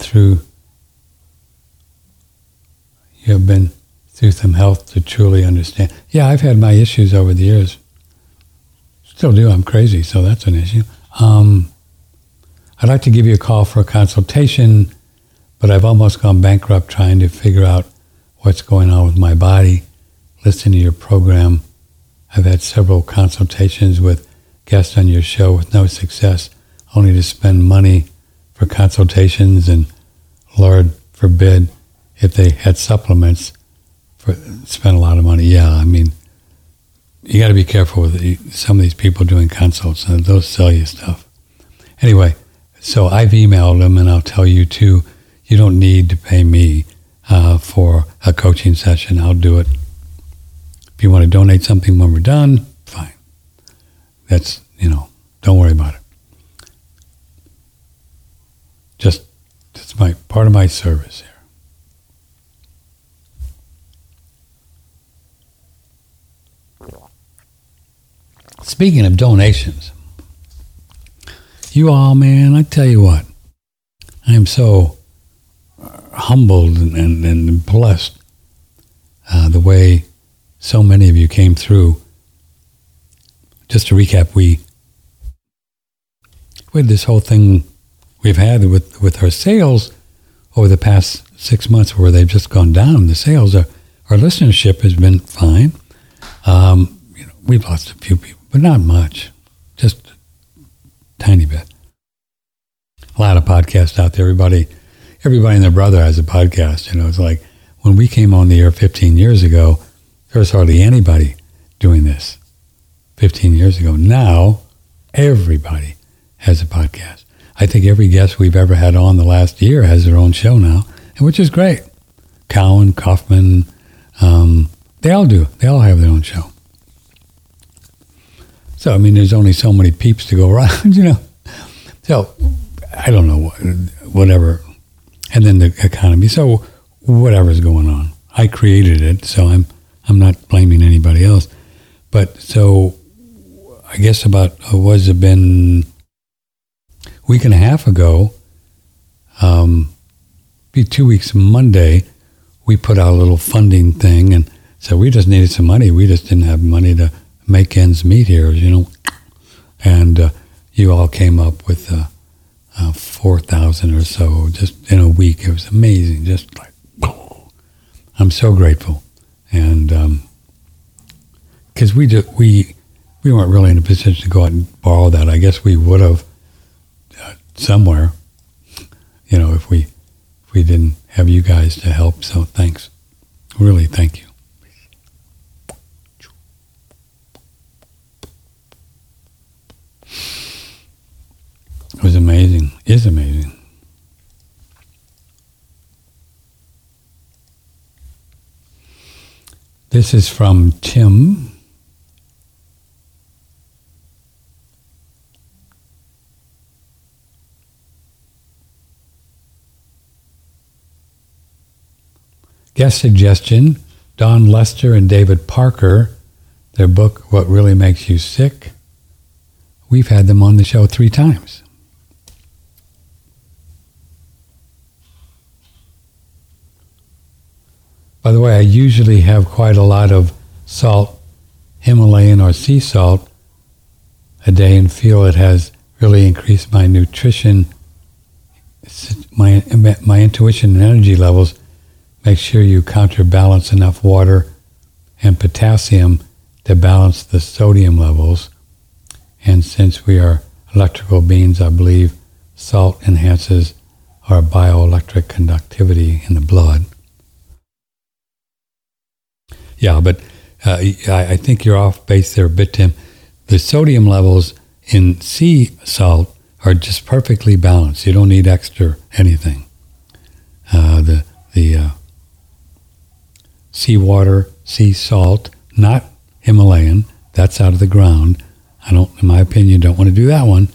through you have been through some health to truly understand. Yeah, I've had my issues over the years. Still do. I'm crazy, so that's an issue. Um, I'd like to give you a call for a consultation, but I've almost gone bankrupt trying to figure out what's going on with my body. Listen to your program. I've had several consultations with guests on your show with no success, only to spend money for consultations and Lord forbid if they had supplements for spend a lot of money. Yeah, I mean, you got to be careful with some of these people doing consults and those sell you stuff. Anyway, so I've emailed them, and I'll tell you too. You don't need to pay me uh, for a coaching session. I'll do it. If you want to donate something when we're done, fine. That's you know, don't worry about it. Just that's my part of my service here. Speaking of donations, you all, man, I tell you what, I am so humbled and, and, and blessed uh, the way so many of you came through. Just to recap, we with this whole thing we've had with with our sales over the past six months, where they've just gone down. The sales, are, our listenership has been fine. Um, you know, we've lost a few people, but not much, just a tiny bit. A lot of podcasts out there. Everybody, everybody and their brother has a podcast. You know, it's like when we came on the air 15 years ago, there was hardly anybody doing this. 15 years ago. Now, everybody has a podcast. I think every guest we've ever had on the last year has their own show now, which is great. Cowan, Kaufman, um, they all do. They all have their own show. So, I mean, there's only so many peeps to go around, you know. So, I don't know, whatever. And then the economy. So, whatever's going on. I created it, so I'm I'm not blaming anybody else. But so, I guess about uh, was it been week and a half ago, um, be two weeks Monday, we put out a little funding thing and so we just needed some money. We just didn't have money to make ends meet here, you know. And uh, you all came up with uh, uh, 4,000 or so just in a week. It was amazing. Just like, I'm so grateful. And because um, we, just, we, we weren't really in a position to go out and borrow that. I guess we would have somewhere, you know, if we if we didn't have you guys to help. So thanks. Really, thank you. It was amazing. Is amazing. This is from Tim. Guest suggestion Dawn Lester and David Parker, their book, What Really Makes You Sick. We've had them on the show three times. By the way, I usually have quite a lot of salt, Himalayan or sea salt, a day and feel it has really increased my nutrition, my, my intuition and energy levels make sure you counterbalance enough water and potassium to balance the sodium levels. And since we are electrical beings, I believe salt enhances our bioelectric conductivity in the blood. Yeah, but uh, I, think you're off base there a bit, Tim. The sodium levels in sea salt are just perfectly balanced. You don't need extra anything. Uh, the the uh, seawater, sea salt, not Himalayan. That's out of the ground. I don't, in my opinion, don't want to do that one.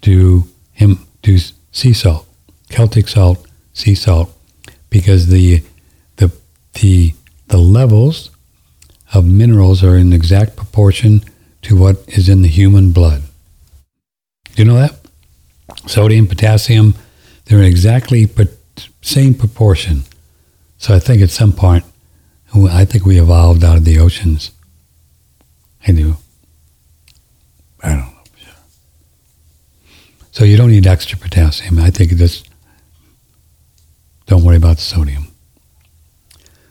Do him do sea salt, Celtic salt, sea salt, because the the the the levels of minerals are in exact proportion to what is in the human blood. Do you know that? Sodium, potassium, They're in exactly same proportion. So I think at some point, I think we evolved out of the oceans. I do. I don't know. So you don't need extra potassium. I think just don't worry about the sodium.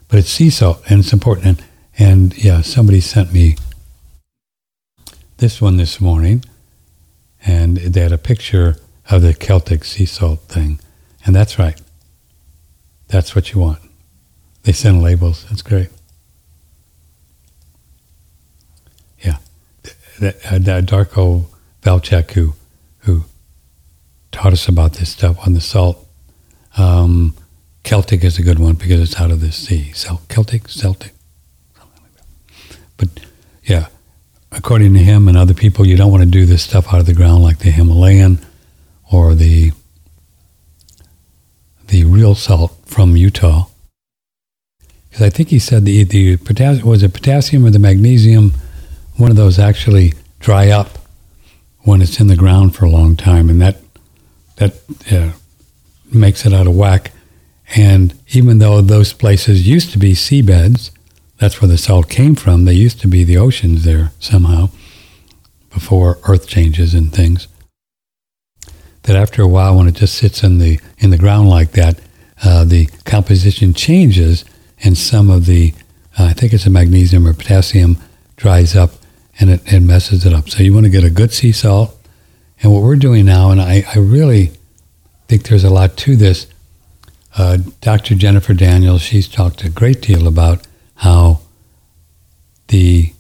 But it's sea salt, and it's important. And, and yeah, somebody sent me this one this morning, and they had a picture of the Celtic sea salt thing. And that's right. That's what you want. They send labels. That's great. Yeah. That, uh, that Darko Valchek who, who taught us about this stuff on the salt. Um, Celtic is a good one because it's out of the sea. Celtic, Celtic. But yeah, according to him and other people, you don't want to do this stuff out of the ground like the Himalayan or the the real salt from Utah. Because I think he said the the potassium was it potassium or the magnesium, one of those actually dry up when it's in the ground for a long time, and that that uh, makes it out of whack. And even though those places used to be seabeds, that's where the salt came from. They used to be the oceans there somehow before Earth changes and things. That after a while, when it just sits in the in the ground like that, uh, the composition changes, and some of the uh, I think it's a magnesium or potassium dries up, and it, it messes it up. So you want to get a good sea salt. And what we're doing now, and I, I really think there's a lot to this. Uh, Dr. Jennifer Daniels, she's talked a great deal about how the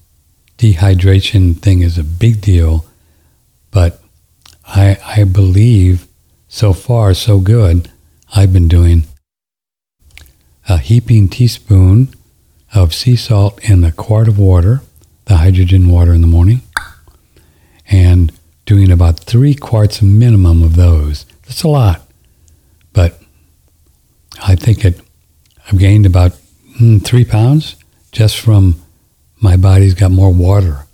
dehydration thing is a big deal, but I, I believe so far so good. I've been doing a heaping teaspoon of sea salt in a quart of water, the hydrogen water in the morning, and doing about three quarts minimum of those. That's a lot, but I think it. I've gained about mm, three pounds just from my body's got more water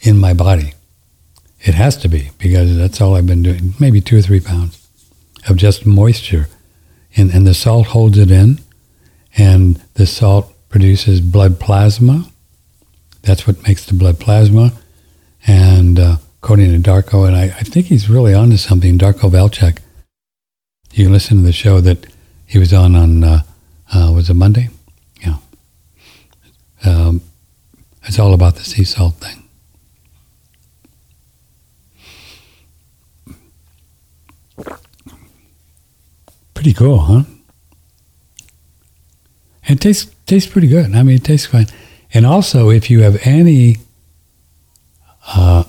in my body. It has to be because that's all I've been doing. Maybe two or three pounds of just moisture. And, and the salt holds it in, and the salt produces blood plasma. That's what makes the blood plasma. And uh, according to Darko, and I, I think he's really onto something, Darko Valchek. You listen to the show that he was on on, uh, uh, was it Monday? Yeah. Um, it's all about the sea salt thing. Pretty cool, huh? It tastes tastes pretty good. I mean, it tastes fine. And also, if you have any uh,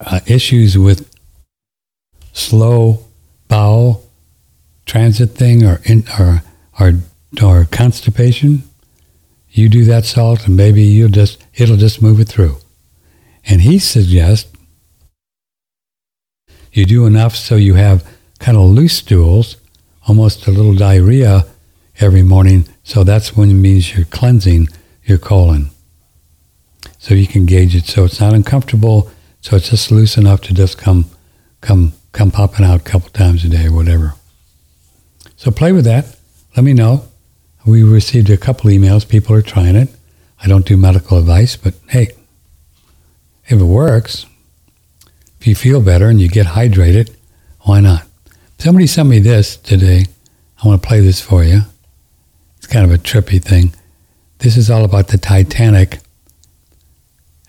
uh, issues with slow bowel transit thing or in, or, or or constipation, you do that salt and maybe you'll just it'll just move it through. And he suggests you do enough so you have kind of loose stools, almost a little diarrhea every morning. So that's when it means you're cleansing your colon. So you can gauge it so it's not uncomfortable, so it's just loose enough to just come come come popping out a couple times a day or whatever. So play with that. Let me know. We received a couple emails. People are trying it. I don't do medical advice, but hey, if it works, if you feel better and you get hydrated, why not? Somebody sent me this today. I want to play this for you. It's kind of a trippy thing. This is all about the Titanic.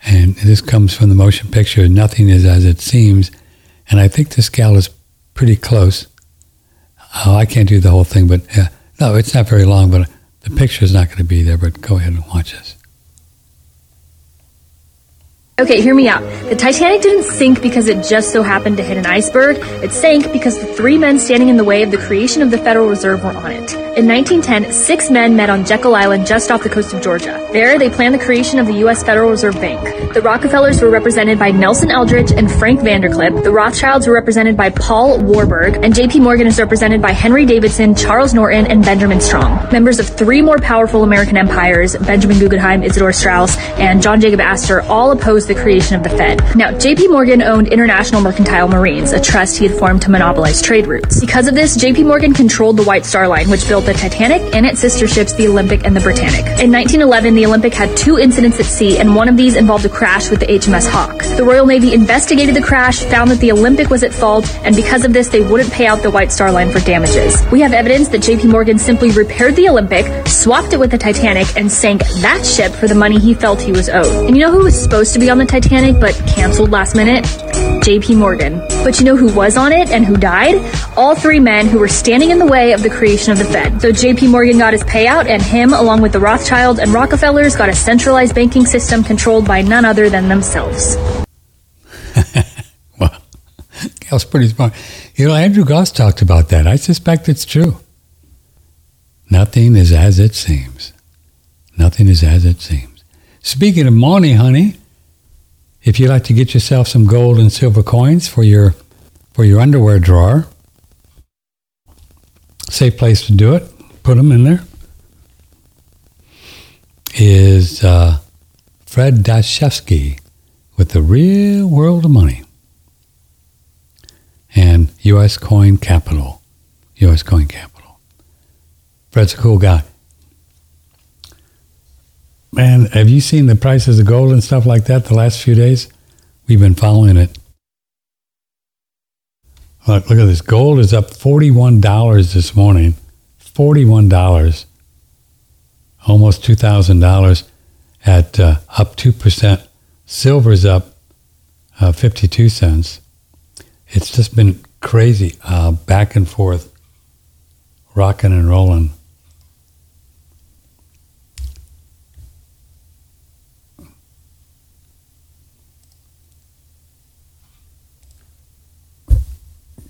And this comes from the motion picture, Nothing is as it seems. And I think this gal is pretty close. Oh, I can't do the whole thing, but. No, it's not very long, but the picture is not going to be there. But go ahead and watch this. Okay, hear me out. The Titanic didn't sink because it just so happened to hit an iceberg. It sank because the three men standing in the way of the creation of the Federal Reserve were on it. In 1910, six men met on Jekyll Island just off the coast of Georgia. There, they planned the creation of the U.S. Federal Reserve Bank. The Rockefellers were represented by Nelson Aldrich and Frank Vanderlip. The Rothschilds were represented by Paul Warburg. And J.P. Morgan is represented by Henry Davidson, Charles Norton, and Benjamin Strong. Members of three more powerful American empires, Benjamin Guggenheim, Isidor Straus, and John Jacob Astor, all opposed the creation of the Fed. Now, JP Morgan owned International Mercantile Marines, a trust he had formed to monopolize trade routes. Because of this, JP Morgan controlled the White Star Line, which built the Titanic and its sister ships, the Olympic and the Britannic. In 1911, the Olympic had two incidents at sea, and one of these involved a crash with the HMS Hawke. The Royal Navy investigated the crash, found that the Olympic was at fault, and because of this, they wouldn't pay out the White Star Line for damages. We have evidence that JP Morgan simply repaired the Olympic, swapped it with the Titanic, and sank that ship for the money he felt he was owed. And you know who was supposed to be on the Titanic but canceled last minute? JP Morgan. But you know who was on it and who died? All three men who were standing in the way of the creation of the Fed. So JP Morgan got his payout, and him, along with the Rothschilds and Rockefellers, got a centralized banking system controlled by none other than themselves. well, was pretty smart. You know, Andrew Gause talked about that. I suspect it's true. Nothing is as it seems. Nothing is as it seems. Speaking of money, honey, if you'd like to get yourself some gold and silver coins for your for your underwear drawer, safe place to do it. Put them in there. Is uh, Fred Dashevsky with the real world of money and U.S. Coin Capital. U.S. Coin Capital. Fred's a cool guy. Man, have you seen the prices of gold and stuff like that the last few days? We've been following it. Look, look at this. Gold is up $41 this morning. $41. Almost $2,000 at uh, up 2%. Silver's up uh, 52 cents. It's just been crazy, uh, back and forth, rocking and rolling.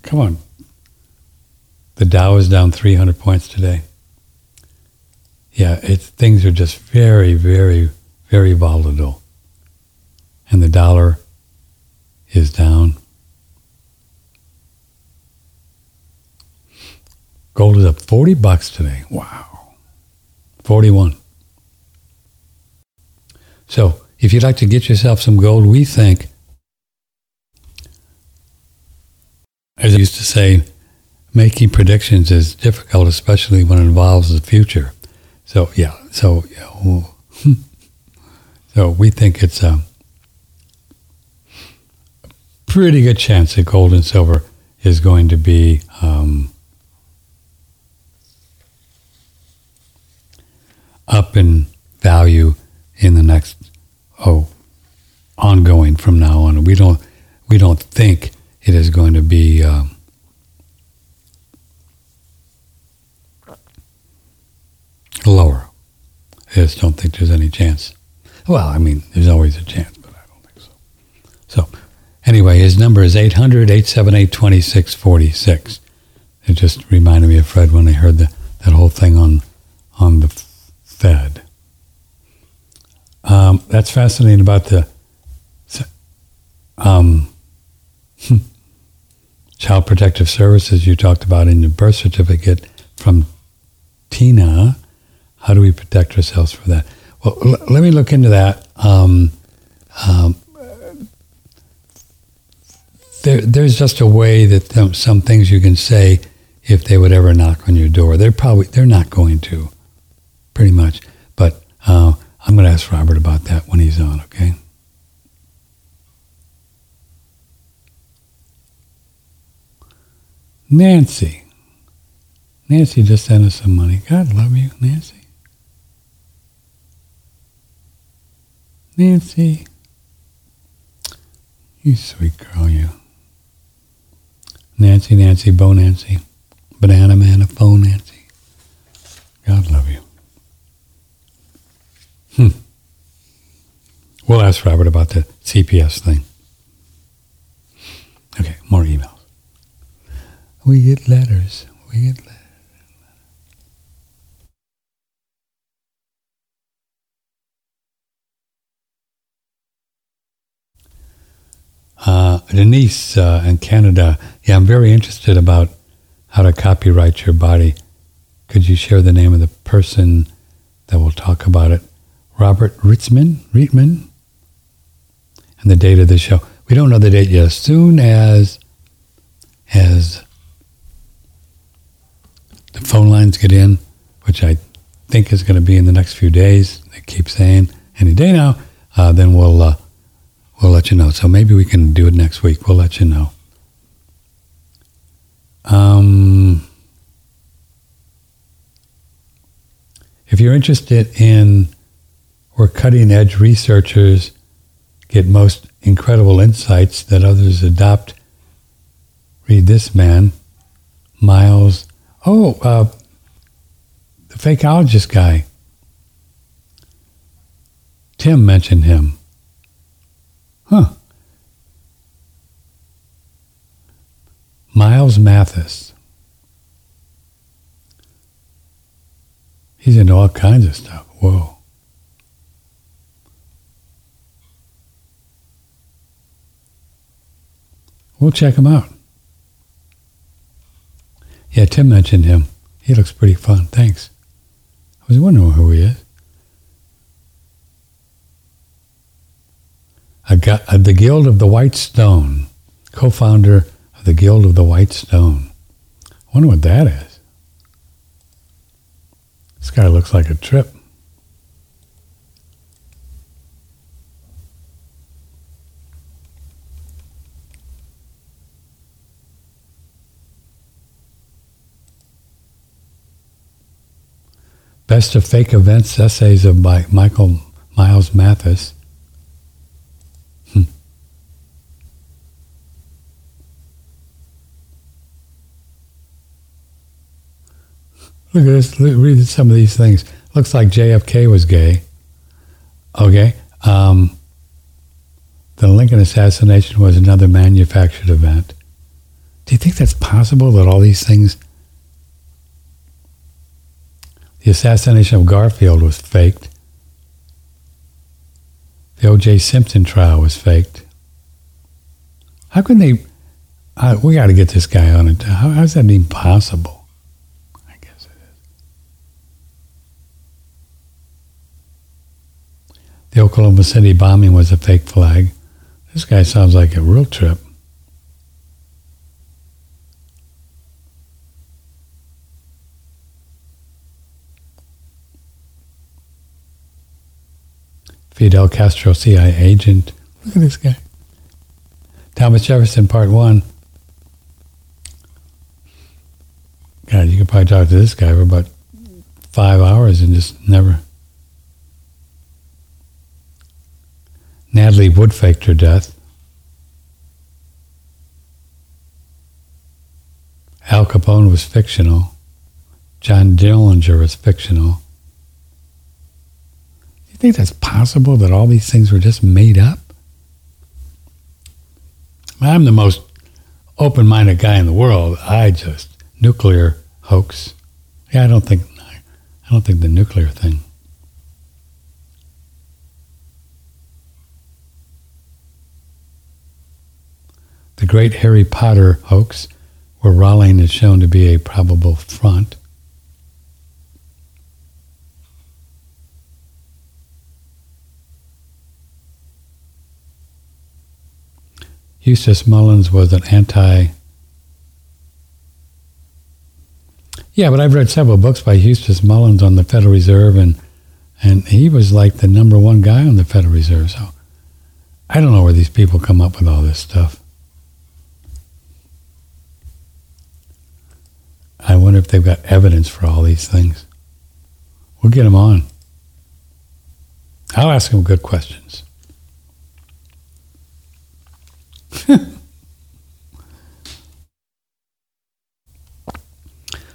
Come on. The Dow is down 300 points today. Yeah, it's, things are just very, very, very volatile. And the dollar is down. Gold is up 40 bucks today. Wow. 41. So, if you'd like to get yourself some gold, we think as I used to say, making predictions is difficult, especially when it involves the future. So yeah, so yeah, so we think it's a pretty good chance that gold and silver is going to be um, up in value in the next oh ongoing from now on. We don't we don't think it is going to be uh, lower. I just don't think there's any chance. Well, I mean, there's always a chance, but I don't think so. So, anyway, his number is 800 878 2646. It just reminded me of Fred when I heard the, that whole thing on, on the Fed. Um, that's fascinating about the um, Child Protective Services you talked about in your birth certificate from Tina. How do we protect ourselves from that? Well, l- let me look into that. Um, um, there, there's just a way that th- some things you can say if they would ever knock on your door. They're probably they're not going to, pretty much. But uh, I'm going to ask Robert about that when he's on. Okay. Nancy. Nancy just sent us some money. God love you, Nancy. Nancy. You sweet girl, you. Nancy, Nancy, Bo Nancy. Banana Man of Bo Nancy. God love you. Hmm. We'll ask Robert about the CPS thing. Okay, more emails. We get letters. We get letters. Uh, Denise uh, in Canada, yeah, I'm very interested about how to copyright your body. Could you share the name of the person that will talk about it? Robert Ritzman, Rietman. and the date of the show. We don't know the date yet. As soon as as phone lines get in, which I think is going to be in the next few days, they keep saying any day now, uh, then we'll uh, we'll let you know. So maybe we can do it next week. We'll let you know. Um, if you're interested in where cutting edge researchers get most incredible insights that others adopt, read this man, Miles. Oh, uh, the fakeologist guy. Tim mentioned him. Huh. Miles Mathis. He's into all kinds of stuff. Whoa. We'll check him out. Yeah, Tim mentioned him. He looks pretty fun. Thanks. I was wondering who he is. I Got, uh, the Guild of the White Stone, co-founder of the Guild of the White Stone. I wonder what that is. This guy looks like a trip. Best of Fake Events Essays of by Michael Miles Mathis. Hmm. Look at this. Read some of these things. Looks like JFK was gay. Okay. Um, the Lincoln assassination was another manufactured event. Do you think that's possible that all these things the assassination of Garfield was faked. The O.J. Simpson trial was faked. How can they? We got to get this guy on it. How, how's that even possible? I guess it is. The Oklahoma City bombing was a fake flag. This guy sounds like a real trip. Fidel Castro, CIA agent. Look at this guy. Thomas Jefferson, part one. God, you could probably talk to this guy for about five hours and just never. Natalie Wood faked her death. Al Capone was fictional. John Dillinger was fictional think that's possible that all these things were just made up? I'm the most open minded guy in the world. I just, nuclear hoax. Yeah, I don't think, I don't think the nuclear thing. The great Harry Potter hoax, where Rowling is shown to be a probable front. Eustace Mullins was an anti. Yeah, but I've read several books by Eustace Mullins on the Federal Reserve, and and he was like the number one guy on the Federal Reserve. So I don't know where these people come up with all this stuff. I wonder if they've got evidence for all these things. We'll get them on. I'll ask them good questions. Of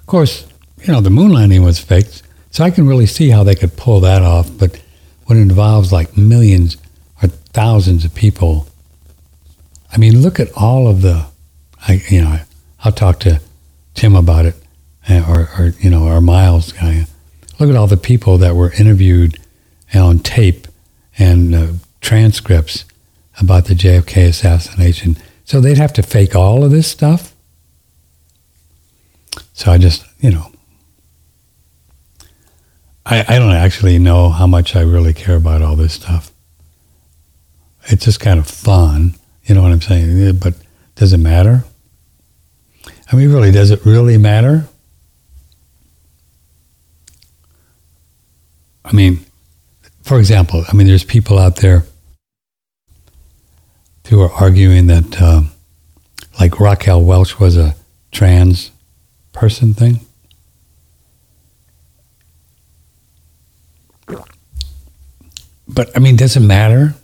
course, you know, the moon landing was faked, so I can really see how they could pull that off. But when it involves like millions or thousands of people, I mean, look at all of the, I, you know, I'll talk to Tim about it, eh, or, or you know, our Miles guy. Look at all the people that were interviewed on tape and uh, transcripts about the JFK assassination. So they'd have to fake all of this stuff. So I just, you know, I, I don't actually know how much I really care about all this stuff. it's just kind of fun. You know what I'm saying? But does it matter? I mean, really, does it really matter? I mean, for example, I mean, there's people out there who are arguing that, uh, like Raquel Welch was a trans person thing. But I mean, does it matter?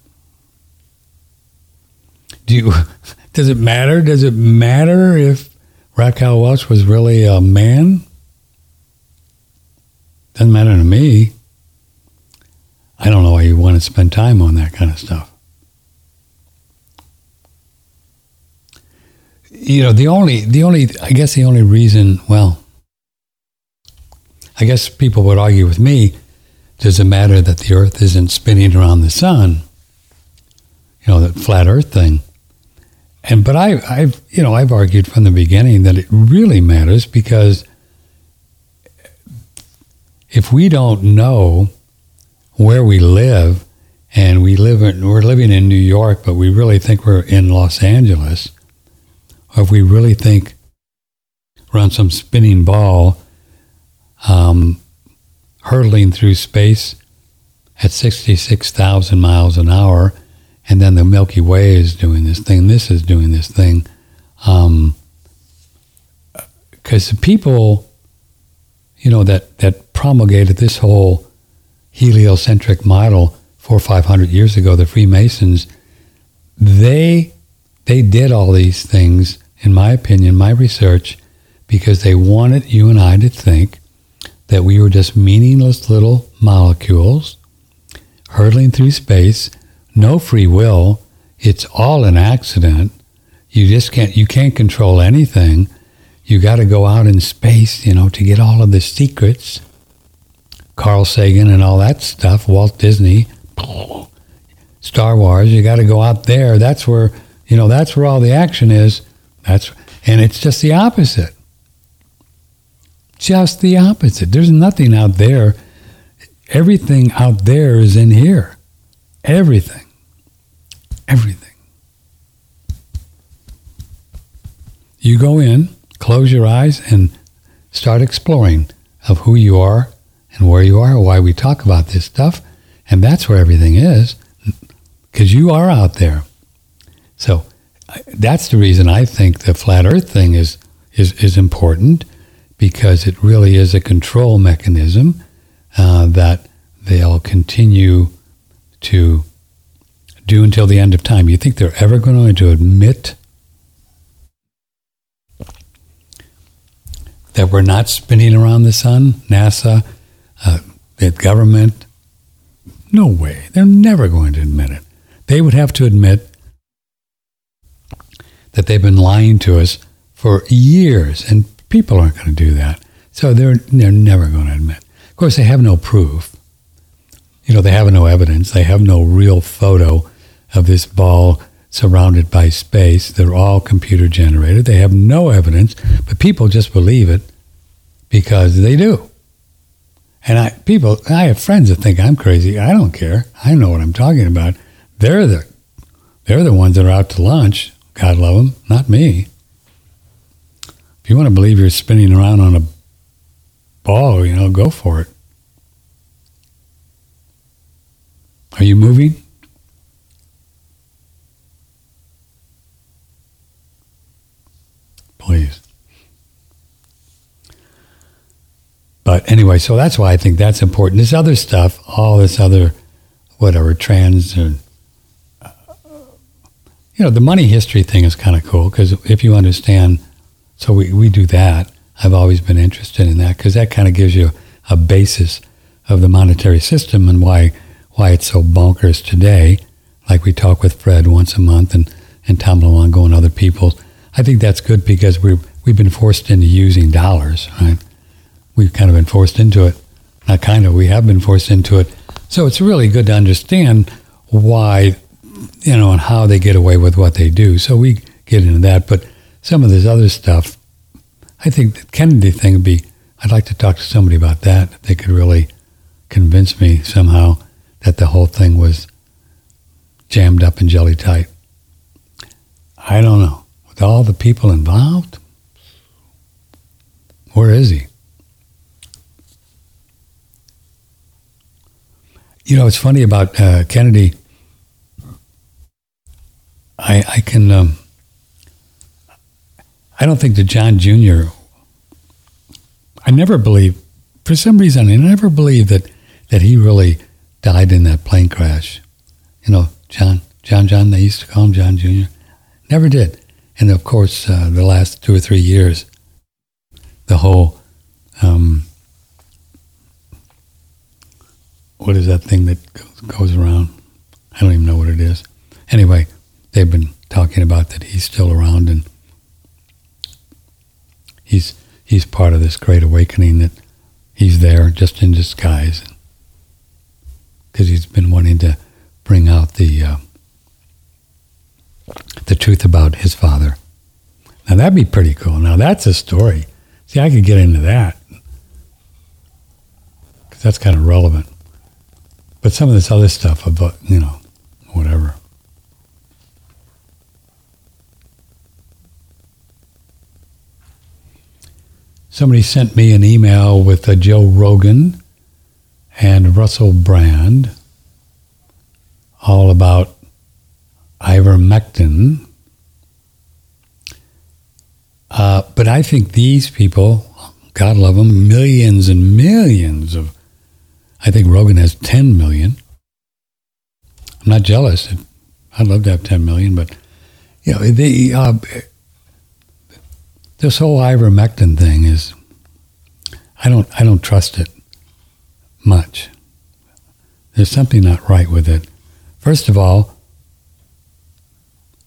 Do you? Does it matter? Does it matter if Raquel Welch was really a man? Doesn't matter to me. I don't know why you want to spend time on that kind of stuff. You know, the only, the only, I guess the only reason, well, I guess people would argue with me, does it matter that the earth isn't spinning around the sun? You know, that flat earth thing. And, but I, I've, you know, I've argued from the beginning that it really matters because if we don't know where we live, and we live in, we're living in New York, but we really think we're in Los Angeles, or if we really think we're on some spinning ball, um, hurtling through space at 66,000 miles an hour, and then the Milky Way is doing this thing, this is doing this thing. Because um, the people, you know, that, that promulgated this whole heliocentric model four or five hundred years ago, the Freemasons, they they did all these things, in my opinion, my research, because they wanted you and I to think that we were just meaningless little molecules hurtling through space, no free will. It's all an accident. You just can't you can't control anything. You got to go out in space, you know, to get all of the secrets Carl Sagan and all that stuff, Walt Disney, Star Wars. You got to go out there. That's where you know that's where all the action is. That's and it's just the opposite. Just the opposite. There's nothing out there. Everything out there is in here. Everything. Everything. You go in, close your eyes, and start exploring of who you are and where you are, why we talk about this stuff. And that's where everything is, because you are out there. So that's the reason I think the flat earth thing is, is, is important, because it really is a control mechanism uh, that they'll continue to do until the end of time. You think they're ever going to admit that we're not spinning around the sun? NASA, uh, the government. No way. They're never going to admit it. They would have to admit that they've been lying to us for years, and people aren't going to do that. So they're, they're never going to admit. Of course, they have no proof. You know, they have no evidence. They have no real photo of this ball surrounded by space. They're all computer generated. They have no evidence, but people just believe it because they do. And I people I have friends that think I'm crazy. I don't care. I know what I'm talking about. They're the they're the ones that are out to lunch. God love them, not me. If you want to believe you're spinning around on a ball, you know, go for it. Are you moving? Please. But anyway, so that's why I think that's important. This other stuff, all this other, whatever, trans and, you know, the money history thing is kind of cool because if you understand, so we, we do that. I've always been interested in that because that kind of gives you a basis of the monetary system and why why it's so bonkers today. Like we talk with Fred once a month and, and Tom Luongo and other people. I think that's good because we we've been forced into using dollars, right? we've kind of been forced into it. Not kind of, we have been forced into it. So it's really good to understand why, you know, and how they get away with what they do. So we get into that. But some of this other stuff, I think the Kennedy thing would be, I'd like to talk to somebody about that. If they could really convince me somehow that the whole thing was jammed up and jelly tight. I don't know. With all the people involved, where is he? You know, it's funny about uh, Kennedy. I, I can. Um, I don't think that John Jr. I never believed, for some reason, I never believed that that he really died in that plane crash. You know, John, John, John. They used to call him John Jr. Never did. And of course, uh, the last two or three years, the whole um, what is that thing that goes around? I don't even know what it is. Anyway, they've been talking about that he's still around and he's he's part of this great awakening that he's there just in disguise because he's been wanting to bring out the uh, the truth about his father. Now that'd be pretty cool. Now that's a story. See, I could get into that because that's kind of relevant. But some of this other stuff about you know whatever. Somebody sent me an email with Joe Rogan and Russell Brand all about ivermectin. Uh, but I think these people, God love them, millions and millions of, I think Rogan has 10 million. I'm not jealous. I'd love to have 10 million, but, you know, the, uh, this whole ivermectin thing is I don't I don't trust it much. There's something not right with it. First of all,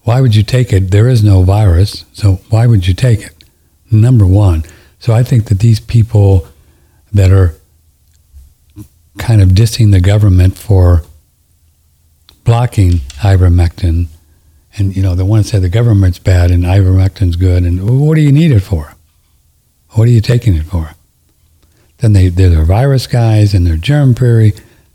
why would you take it? There is no virus, so why would you take it? Number one. So I think that these people that are kind of dissing the government for blocking ivermectin and you know the one said the government's bad and ivermectin's good, and what do you need it for? What are you taking it for? Then they they're virus guys and they're germ theory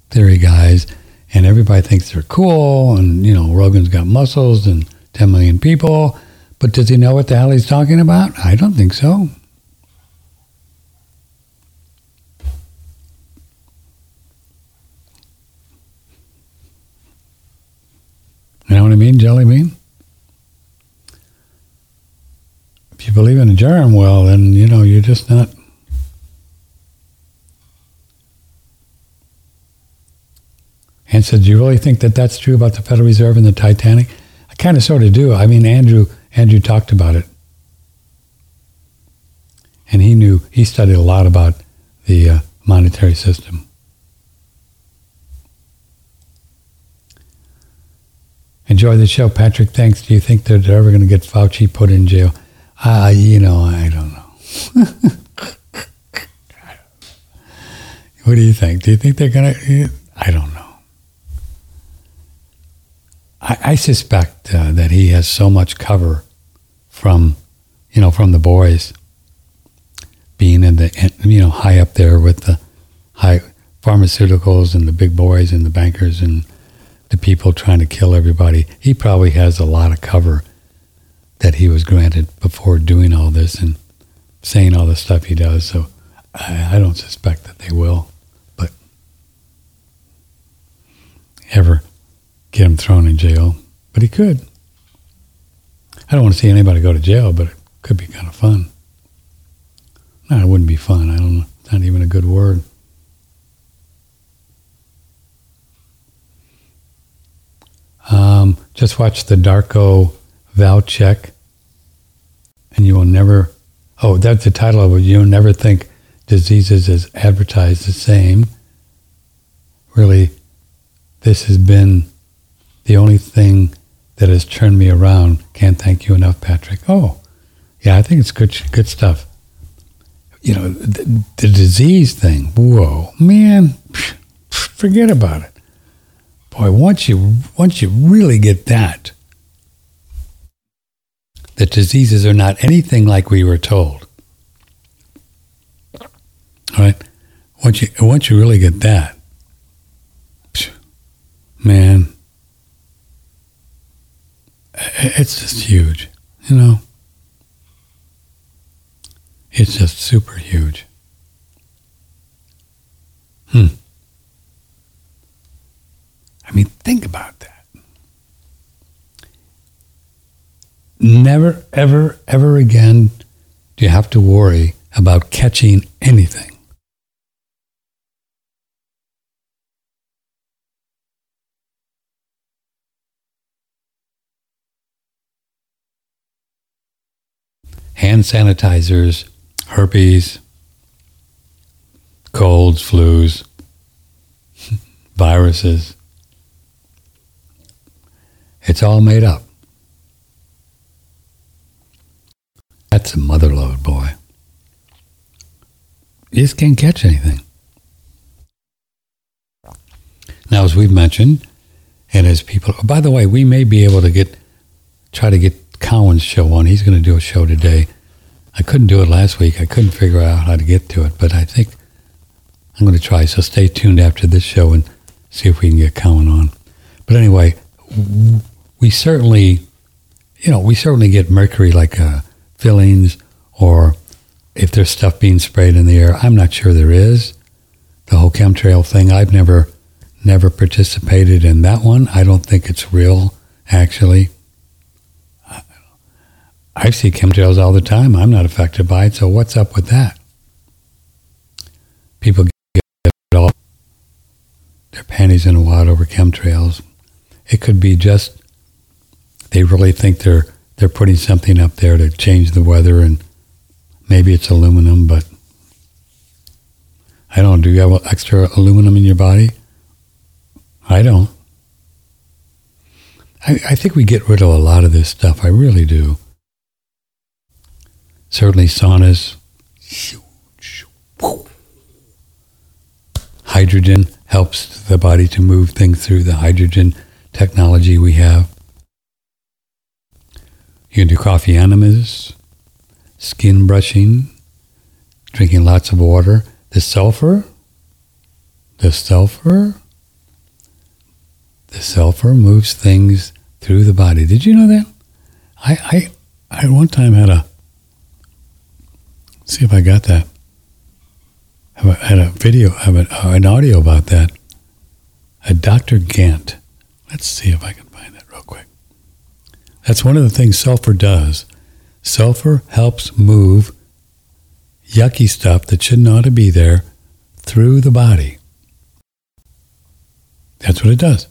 theory guys, and everybody thinks they're cool, and you know Rogan's got muscles and 10 million people, but does he know what the hell he's talking about? I don't think so. You know what I mean, jelly bean? If you believe in a germ, well, then, you know, you're just not. And so, do you really think that that's true about the Federal Reserve and the Titanic? I kind of sort of do. I mean, Andrew Andrew talked about it, and he knew he studied a lot about the uh, monetary system. Enjoy the show, Patrick. Thanks. Do you think they're ever going to get Fauci put in jail? Ah, uh, you know, I don't know. what do you think? Do you think they're going to? I don't know. I, I suspect uh, that he has so much cover from, you know, from the boys being in the, you know, high up there with the high pharmaceuticals and the big boys and the bankers and the people trying to kill everybody. He probably has a lot of cover that he was granted before doing all this and saying all the stuff he does. So I, I don't suspect that they will, but ever get him thrown in jail. But he could. I don't want to see anybody go to jail, but it could be kind of fun. No, it wouldn't be fun. I don't know. It's not even a good word. Um, just watch the Darko Valchek, and you will never. Oh, that's the title of it. You'll never think diseases is advertised the same. Really, this has been the only thing that has turned me around. Can't thank you enough, Patrick. Oh, yeah, I think it's good, good stuff. You know, the, the disease thing. Whoa, man, forget about it boy, once you once you really get that, that diseases are not anything like we were told. All right, once you once you really get that, man, it's just huge, you know. It's just super huge. Hmm. I mean, think about that. Never, ever, ever again do you have to worry about catching anything. Hand sanitizers, herpes, colds, flus, viruses. It's all made up. That's a mother lode, boy. You just can't catch anything. Now, as we've mentioned, and as people, oh, by the way, we may be able to get, try to get Cowan's show on. He's going to do a show today. I couldn't do it last week. I couldn't figure out how to get to it, but I think I'm going to try. So stay tuned after this show and see if we can get Cowan on. But anyway, we certainly, you know, we certainly get mercury like uh, fillings or if there's stuff being sprayed in the air. I'm not sure there is. The whole chemtrail thing, I've never, never participated in that one. I don't think it's real, actually. I see chemtrails all the time. I'm not affected by it. So what's up with that? People get all their panties in a wad over chemtrails. It could be just they really think they're they're putting something up there to change the weather, and maybe it's aluminum, but I don't. Do you have extra aluminum in your body? I don't. I, I think we get rid of a lot of this stuff. I really do. Certainly saunas. Hydrogen helps the body to move things through the hydrogen technology we have. You can do coffee enemas, skin brushing, drinking lots of water. The sulfur, the sulfur, the sulfur moves things through the body. Did you know that? I, I, I one time had a, see if I got that. I had a video, I have an audio about that. A Dr. Gant. Let's see if I can find that real quick. That's one of the things sulfur does. Sulfur helps move yucky stuff that shouldn't ought to be there through the body. That's what it does.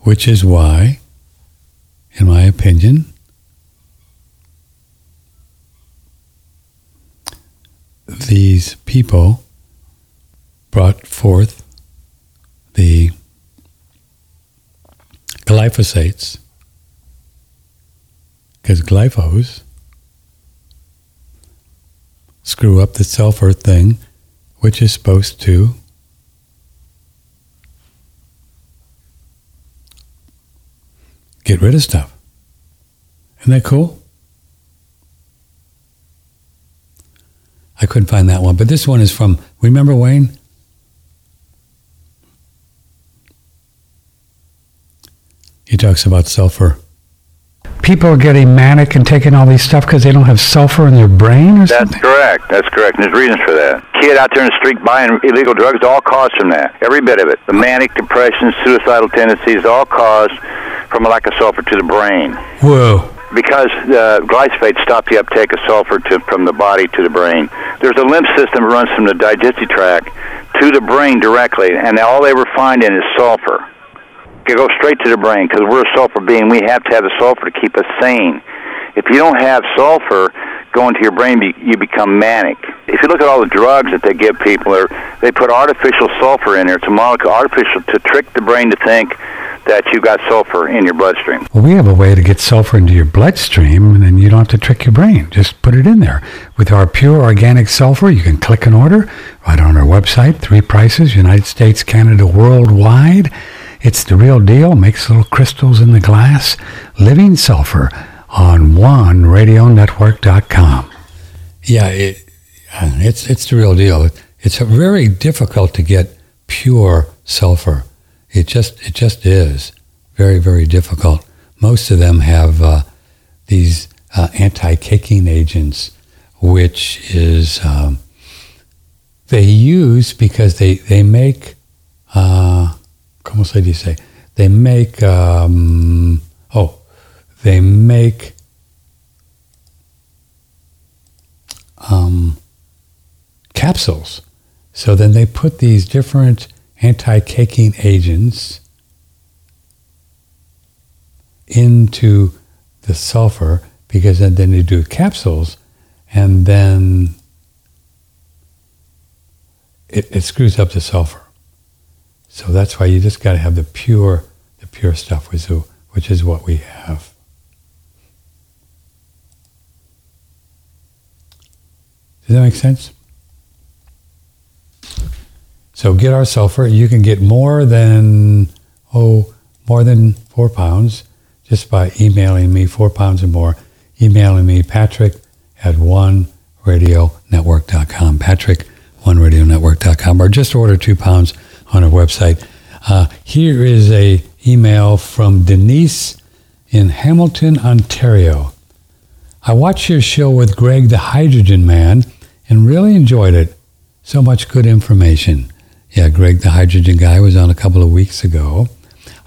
Which is why, in my opinion, these people brought forth the glyphosates, because glyphos screw up the sulfur thing, which is supposed to get rid of stuff. Isn't that cool? I couldn't find that one, but this one is from, remember Wayne? He talks about sulfur. People are getting manic and taking all these stuff because they don't have sulfur in their brain or That's something? correct. That's correct. And there's reasons for that. Kid out there in the street buying illegal drugs, all caused from that. Every bit of it. The manic depression, suicidal tendencies, all caused from a lack of sulfur to the brain. Whoa. Because uh, glyphosate stop the uptake of sulfur to, from the body to the brain. There's a lymph system that runs from the digestive tract to the brain directly, and all they were finding is sulfur. It goes straight to the brain because we're a sulfur being. We have to have the sulfur to keep us sane. If you don't have sulfur going to your brain, you- become manic. If you look at all the drugs that they give people, they put artificial sulfur in there. It's a molecule, artificial, to trick the brain to think that you've got sulfur in your bloodstream. Well, we have a way to get sulfur into your bloodstream, and then you don't have to trick your brain. Just put it in there. With our pure organic sulfur, you can click an order right on our website. Three prices: United States, Canada, worldwide. It's the real deal. Makes little crystals in the glass. Living sulfur on OneRadioNetwork.com. Yeah, it, it's it's the real deal. It's very difficult to get pure sulfur. It just it just is. very, very difficult. Most of them have uh, these uh, anti-caking agents, which is um, they use because they they make. Uh, ¿Cómo se dice? They make. Um, oh, they make. Um, capsules. So then they put these different anti-caking agents into the sulfur because then, you do capsules and then it, it screws up the sulfur. So that's why you just got to have the pure, the pure stuff, which is, which is what we have. Does that make sense? So get our sulfur. You can get more than, oh, more than four pounds just by emailing me, four pounds or more, emailing me, patrick at oneradionetwork.com, patrick, oneradionetwork.com, or just order two pounds on our website. Uh, here is a email from Denise in Hamilton, Ontario. I watched your show with Greg the Hydrogen Man and really enjoyed it. So much good information. Yeah, Greg the Hydrogen Guy was on a couple of weeks ago.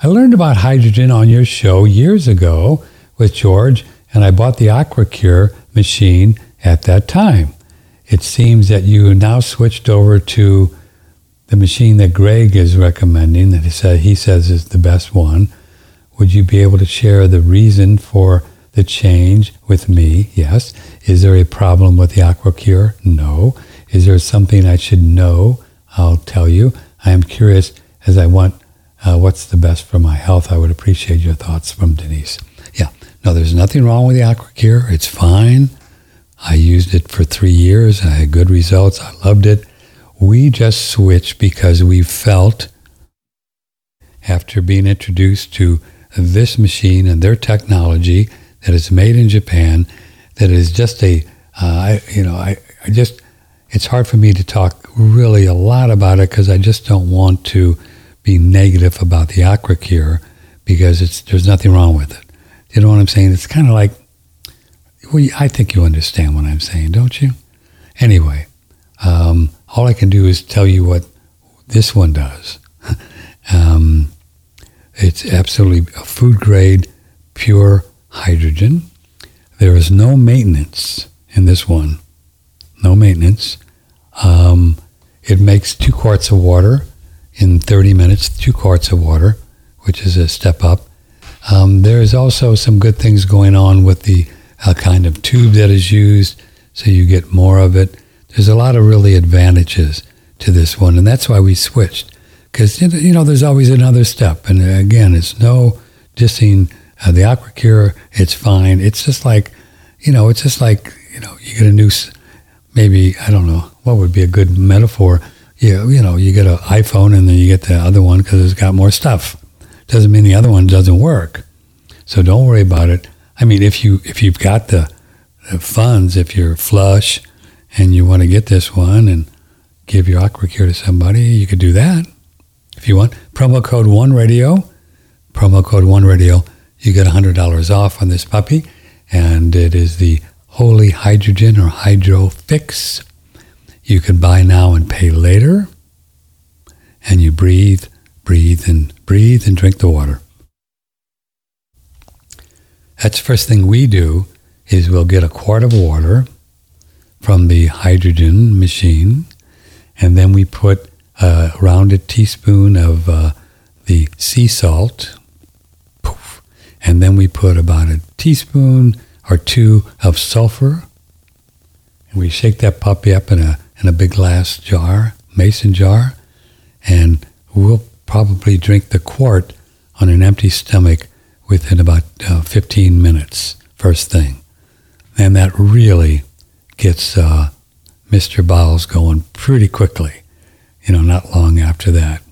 I learned about hydrogen on your show years ago with George, and I bought the AquaCure machine at that time. It seems that you now switched over to the machine that Greg is recommending, that he, said, he says is the best one. Would you be able to share the reason for the change with me? Yes. Is there a problem with the AquaCure? No. Is there something I should know? I'll tell you. I am curious as I want uh, what's the best for my health. I would appreciate your thoughts from Denise. Yeah, no, there's nothing wrong with the AquaCure. It's fine. I used it for three years. I had good results. I loved it. We just switched because we felt, after being introduced to this machine and their technology that is made in Japan, that is just a, uh, you know, I, I just, it's hard for me to talk really a lot about it because I just don't want to be negative about the AquaCure because it's there's nothing wrong with it. You know what I'm saying? It's kind of like, well, I think you understand what I'm saying, don't you? Anyway, um, all I can do is tell you what this one does. um, it's absolutely a food grade, pure hydrogen. There is no maintenance in this one. No maintenance. Um, it makes two quarts of water in 30 minutes, two quarts of water, which is a step up. Um, there is also some good things going on with the uh, kind of tube that is used, so you get more of it. There's a lot of really advantages to this one, and that's why we switched. Because you know, there's always another step, and again, it's no dissing uh, the AquaCure. It's fine. It's just like, you know, it's just like you know, you get a new, maybe I don't know what would be a good metaphor you, you know, you get an iPhone and then you get the other one because it's got more stuff. Doesn't mean the other one doesn't work. So don't worry about it. I mean, if you if you've got the, the funds, if you're flush and you want to get this one and give your AquaCure to somebody, you could do that if you want. Promo code One Radio, promo code One Radio, you get hundred dollars off on this puppy, and it is the Holy Hydrogen or Hydro Fix you can buy now and pay later. And you breathe, breathe, and breathe and drink the water. That's the first thing we do is we'll get a quart of water from the hydrogen machine, and then we put a rounded teaspoon of uh, the sea salt, poof, and then we put about a teaspoon or two of sulfur, and we shake that puppy up in a in a big glass jar, mason jar, and we'll probably drink the quart on an empty stomach within about uh, 15 minutes, first thing. And that really gets uh, Mr. Bowles going pretty quickly, you know, not long after that.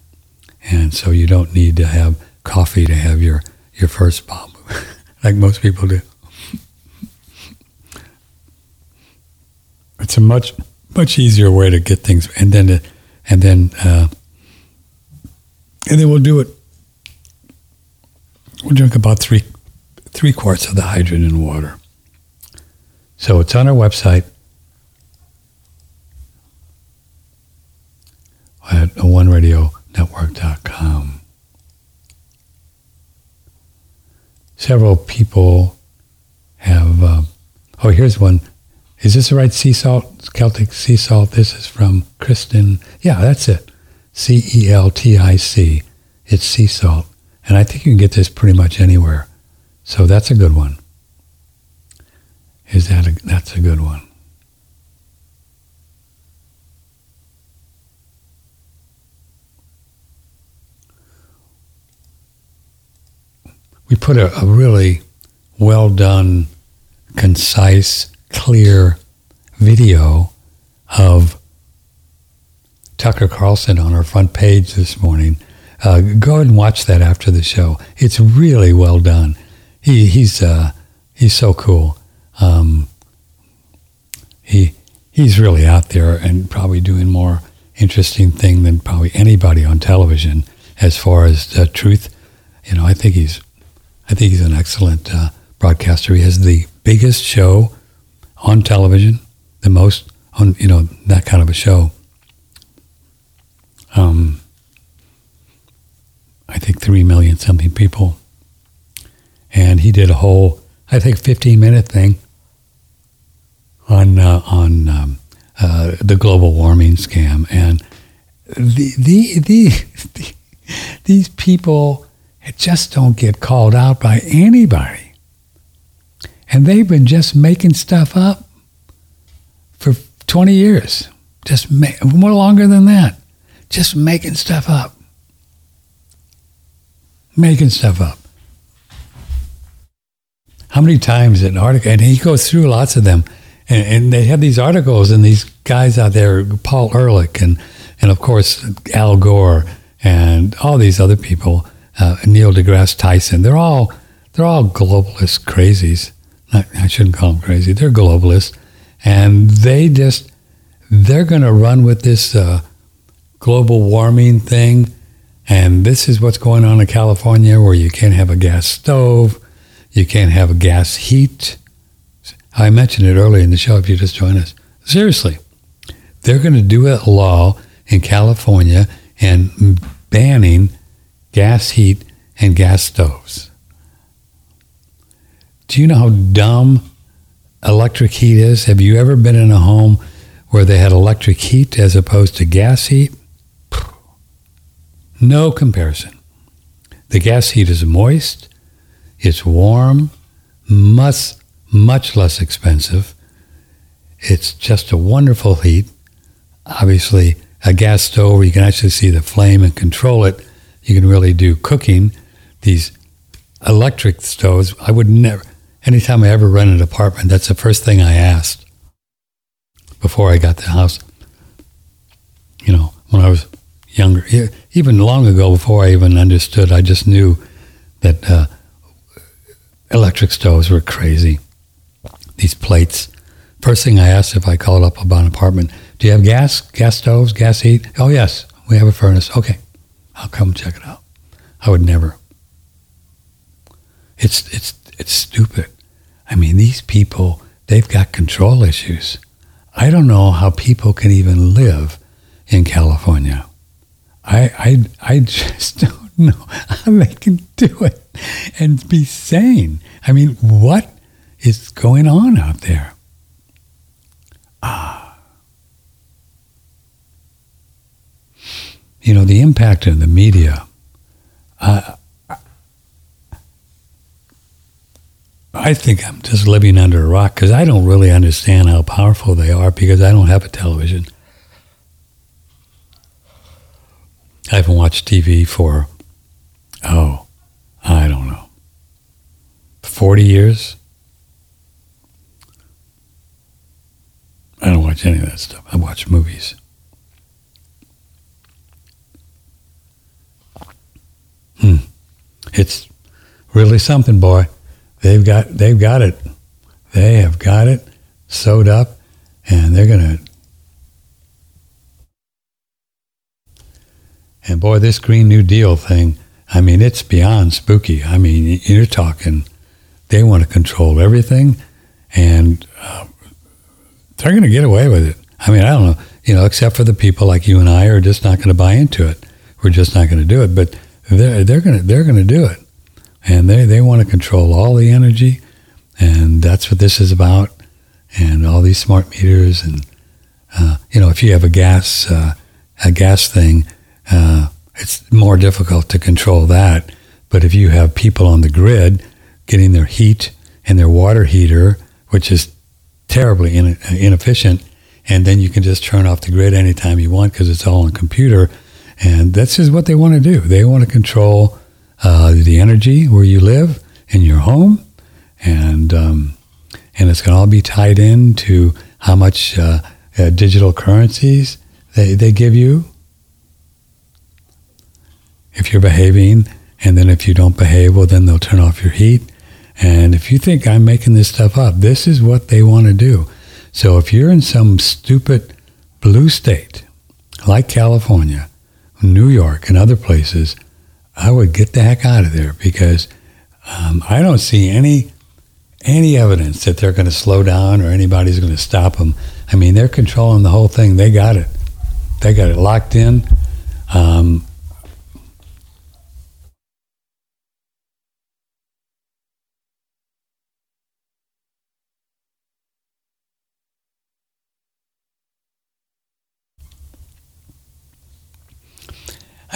And so you don't need to have coffee to have your, your first bomb, like most people do. It's a much much easier way to get things, and then to, and then uh, and then we'll do it we'll drink about three three quarts of the hydrogen water. So it's on our website at oneradionetwork.com. Several people have. Uh, oh, here's one. Is this the right sea salt? Celtic sea salt. This is from Kristen. Yeah, that's it. C E L T I C. It's sea salt. And I think you can get this pretty much anywhere. So that's a good one. Is that a, that's a good one. We put a, a really well done, concise, clear video of Tucker Carlson on our front page this morning. Uh, go and watch that after the show. It's really well done. He, he's uh, he's so cool. Um, he he's really out there and probably doing more interesting thing than probably anybody on television as far as uh, truth. You know, I think he's I think he's an excellent uh, broadcaster. He has the biggest show on television, the most on you know that kind of a show. Um, I think three million something people, and he did a whole I think fifteen minute thing on uh, on um, uh, the global warming scam and the the, the these people just don't get called out by anybody. And they've been just making stuff up for 20 years. Just ma- more longer than that. Just making stuff up. Making stuff up. How many times an article, and he goes through lots of them, and, and they have these articles and these guys out there, Paul Ehrlich, and, and of course, Al Gore, and all these other people uh, Neil deGrasse Tyson. They're all they're all globalist crazies. Not, I shouldn't call them crazy. They're globalists, and they just they're going to run with this uh, global warming thing. And this is what's going on in California, where you can't have a gas stove, you can't have a gas heat. I mentioned it earlier in the show. If you just joined us, seriously, they're going to do a law in California and banning gas heat, and gas stoves. Do you know how dumb electric heat is? Have you ever been in a home where they had electric heat as opposed to gas heat? No comparison. The gas heat is moist, it's warm, much, much less expensive. It's just a wonderful heat. Obviously, a gas stove where you can actually see the flame and control it you can really do cooking. These electric stoves, I would never, anytime I ever rent an apartment, that's the first thing I asked before I got the house. You know, when I was younger, even long ago, before I even understood, I just knew that uh, electric stoves were crazy. These plates. First thing I asked if I called up about an apartment, do you have gas, gas stoves, gas heat? Oh, yes, we have a furnace. Okay. I'll come check it out. I would never. It's it's it's stupid. I mean, these people they've got control issues. I don't know how people can even live in California. I I I just don't know how they can do it and be sane. I mean, what is going on out there? You know, the impact of the media. Uh, I think I'm just living under a rock because I don't really understand how powerful they are because I don't have a television. I haven't watched TV for, oh, I don't know, 40 years? I don't watch any of that stuff. I watch movies. Hmm. It's really something, boy. They've got they've got it. They have got it sewed up, and they're gonna. And boy, this Green New Deal thing, I mean, it's beyond spooky. I mean, you're talking, they want to control everything, and uh, they're going to get away with it. I mean, I don't know, you know, except for the people like you and I are just not going to buy into it. We're just not going to do it. But they're they're to they're to do it, and they they want to control all the energy, and that's what this is about, and all these smart meters, and uh, you know, if you have a gas uh, a gas thing, uh, it's more difficult to control that. But if you have people on the grid getting their heat and their water heater, which is terribly in, inefficient, and then you can just turn off the grid anytime you want because it's all on computer. And that's just what they want to do. They want to control uh, the energy where you live in your home, and um, and it's going to all be tied in to how much uh, uh, digital currencies they, they give you if you're behaving. And then if you don't behave, well, then they'll turn off your heat. And if you think I'm making this stuff up, this is what they want to do. So if you're in some stupid blue state like California, New York, and other places, I would get the heck out of there because um, I don't see any any evidence that they're going to slow down or anybody's going to stop them. I mean, they're controlling the whole thing. They got it. They got it locked in. Um,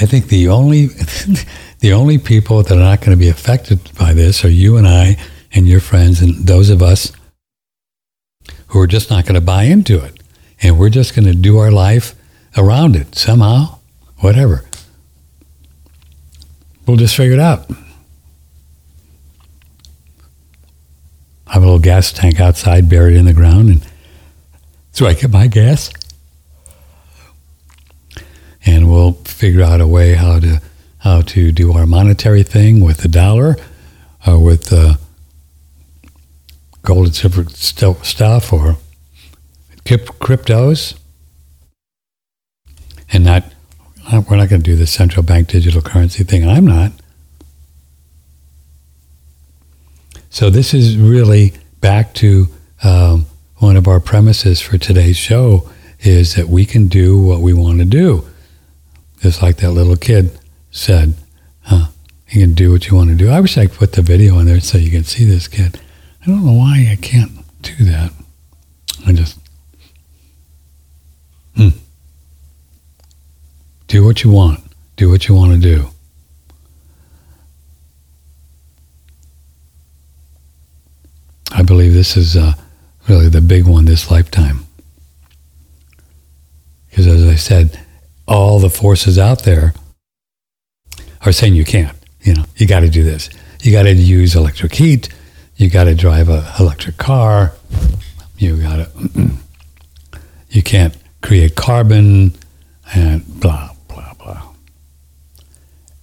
I think the only the only people that are not going to be affected by this are you and I and your friends and those of us who are just not going to buy into it, and we're just going to do our life around it somehow, whatever. We'll just figure it out. I have a little gas tank outside buried in the ground, and so I get my gas and we'll figure out a way how to how to do our monetary thing with the dollar, or with uh, gold and silver st- stuff, or cryptos, and not. We're not going to do the central bank digital currency thing. I'm not. So this is really back to um, one of our premises for today's show is that we can do what we want to do just like that little kid said, huh, you can do what you want to do. I wish I could put the video in there so you can see this kid. I don't know why I can't do that. I just, hmm. Do what you want. Do what you want to do. I believe this is uh, really the big one this lifetime. Because as I said, all the forces out there are saying you can't. You know, you got to do this. You got to use electric heat. You got to drive an electric car. You got to. you can't create carbon, and blah blah blah.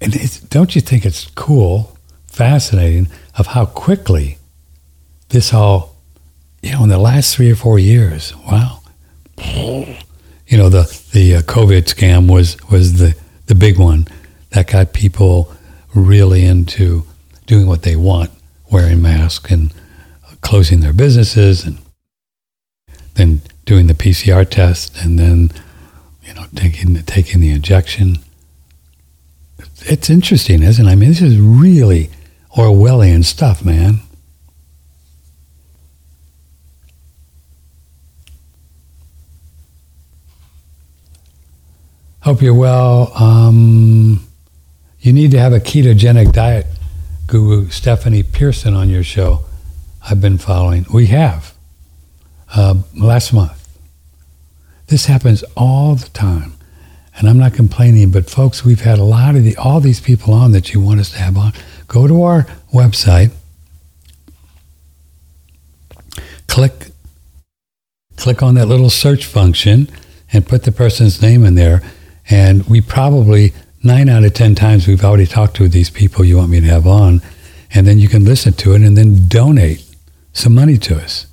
And don't you think it's cool, fascinating, of how quickly this all, you know, in the last three or four years, wow you know, the the uh, COVID scam was was the the big one that got people really into doing what they want, wearing masks and closing their businesses, and then doing the PCR test, and then you know taking taking the injection. It's interesting, isn't it? I mean, this is really Orwellian stuff, man. Hope you're well. Um, you need to have a ketogenic diet guru, Stephanie Person, on your show. I've been following. We have uh, last month. This happens all the time, and I'm not complaining. But folks, we've had a lot of the all these people on that you want us to have on. Go to our website, click click on that little search function, and put the person's name in there and we probably, nine out of 10 times, we've already talked to these people you want me to have on. And then you can listen to it and then donate some money to us.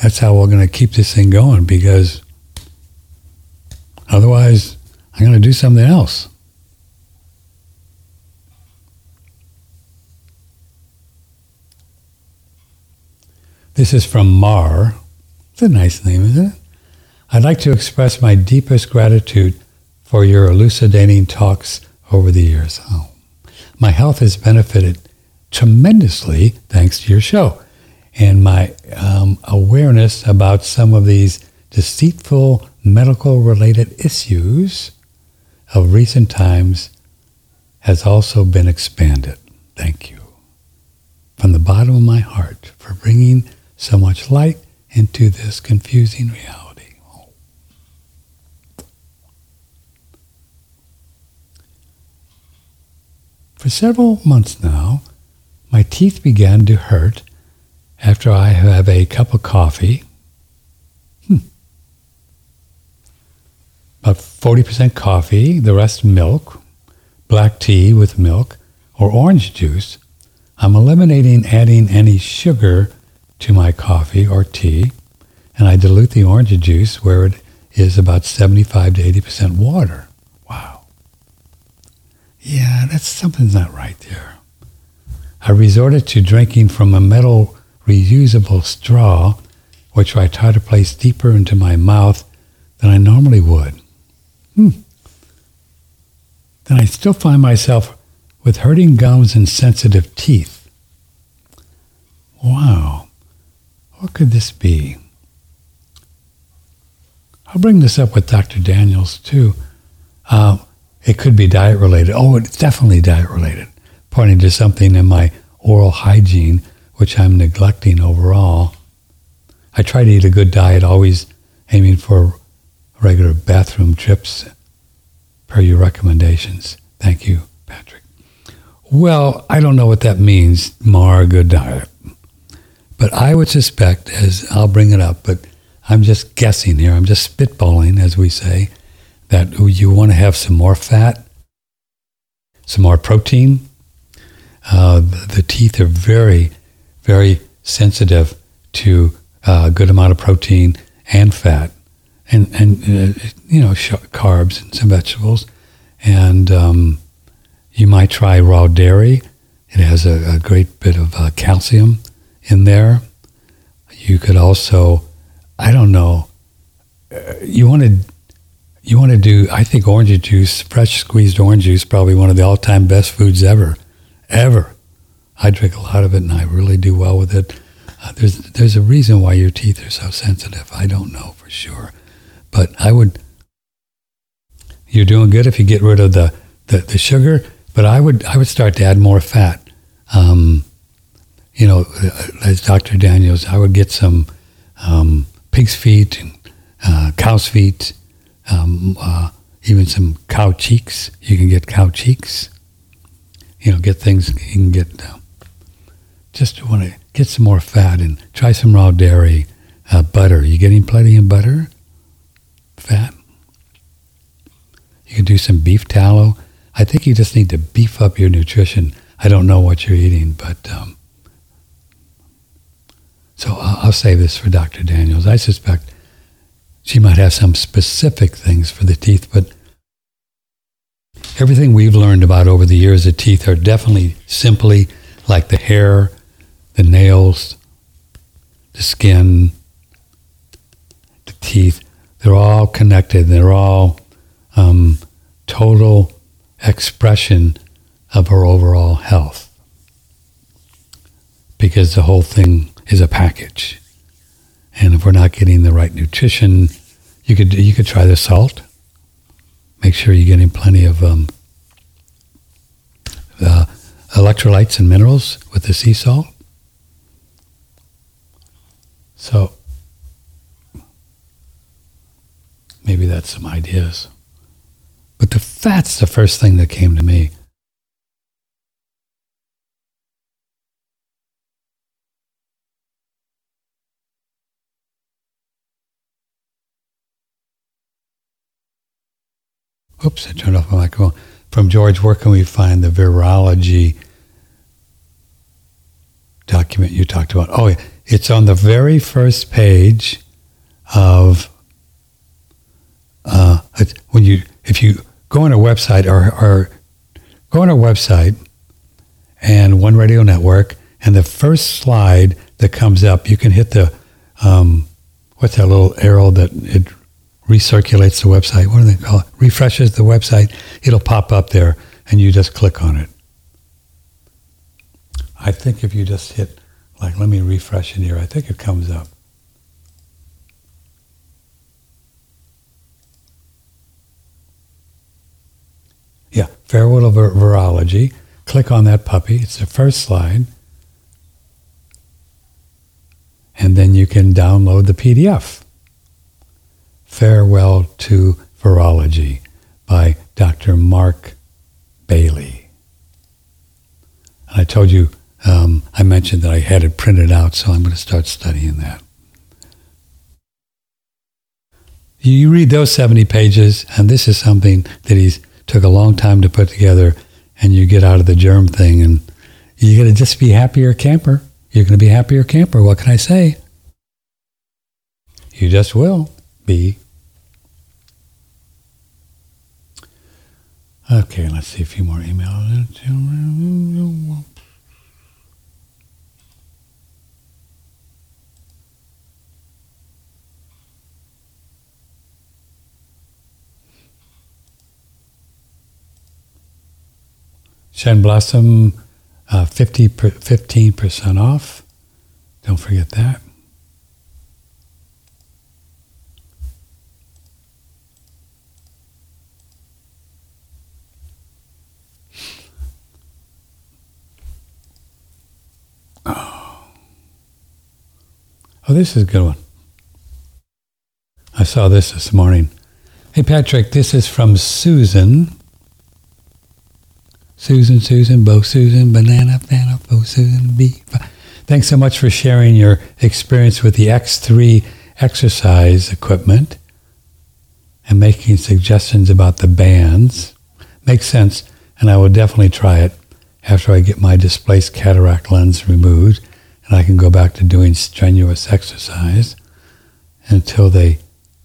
That's how we're going to keep this thing going because otherwise, I'm going to do something else. This is from Mar. It's a nice name, isn't it? I'd like to express my deepest gratitude for your elucidating talks over the years. Oh, my health has benefited tremendously thanks to your show and my um, awareness about some of these deceitful medical related issues of recent times has also been expanded. Thank you. From the bottom of my heart for bringing so much light into this confusing reality. For several months now, my teeth began to hurt after I have a cup of coffee. Hmm. About 40% coffee, the rest milk, black tea with milk, or orange juice. I'm eliminating adding any sugar to my coffee or tea, and I dilute the orange juice where it is about 75 to 80% water. Yeah, that's something's not right there. I resorted to drinking from a metal reusable straw, which I try to place deeper into my mouth than I normally would. Hmm. Then I still find myself with hurting gums and sensitive teeth. Wow. What could this be? I'll bring this up with Dr. Daniels too. Uh, it could be diet related. Oh, it's definitely diet related, pointing to something in my oral hygiene which I'm neglecting overall. I try to eat a good diet, always aiming for regular bathroom trips per your recommendations. Thank you, Patrick. Well, I don't know what that means, Mar, good diet. But I would suspect, as I'll bring it up, but I'm just guessing here, I'm just spitballing, as we say, that you want to have some more fat, some more protein. Uh, the teeth are very very sensitive to uh, a good amount of protein and fat, and and uh, you know carbs and some vegetables, and um, you might try raw dairy. It has a, a great bit of uh, calcium in there. You could also, I don't know, uh, you want to you want to do. I think orange juice, fresh squeezed orange juice, probably one of the all-time best foods ever, ever. I drink a lot of it, and I really do well with it. Uh, there's there's a reason why your teeth are so sensitive. I don't know for sure, but I would. You're doing good if you get rid of the, the, the sugar, but I would I would start to add more fat. Um, you know, uh, as Dr. Daniels, I would get some um, pig's feet and uh, cow's feet, um, uh, even some cow cheeks. You can get cow cheeks. You know, get things you can get. Uh, just want to get some more fat and try some raw dairy, uh, butter. You getting plenty of butter? Fat? You can do some beef tallow. I think you just need to beef up your nutrition. I don't know what you're eating, but um, so I'll, I'll save this for Dr. Daniels. I suspect she might have some specific things for the teeth, but everything we've learned about over the years, the teeth are definitely simply like the hair the nails, the skin, the teeth, they're all connected. They're all um, total expression of our overall health because the whole thing is a package. And if we're not getting the right nutrition, you could you could try the salt. Make sure you're getting plenty of um, uh, electrolytes and minerals with the sea salt. So maybe that's some ideas. But the fat's the first thing that came to me. Oops, I turned off my microphone. From George, where can we find the virology document you talked about? Oh. It's on the very first page of uh, when you if you go on a website or, or go on a website and One Radio Network, and the first slide that comes up. You can hit the, um, what's that little arrow that it recirculates the website? What do they call it? Refreshes the website. It'll pop up there and you just click on it. I think if you just hit, like, let me refresh in here, I think it comes up. Yeah, Farewell of Virology. Click on that puppy. It's the first slide. And then you can download the PDF. Farewell to Virology by Dr. Mark Bailey. I told you, um, I mentioned that I had it printed out, so I'm going to start studying that. You read those 70 pages, and this is something that he took a long time to put together, and you get out of the germ thing, and you're going to just be happier camper. You're going to be happier camper. What can I say? You just will be. Okay, let's see a few more emails. Shen Blossom, uh, 50 per, 15% off. Don't forget that. Oh, this is a good one. I saw this this morning. Hey, Patrick, this is from Susan. Susan, Susan, Bo Susan, Banana, Banana, Bo Susan, B. Thanks so much for sharing your experience with the X3 exercise equipment and making suggestions about the bands. Makes sense, and I will definitely try it after I get my displaced cataract lens removed and I can go back to doing strenuous exercise. Until they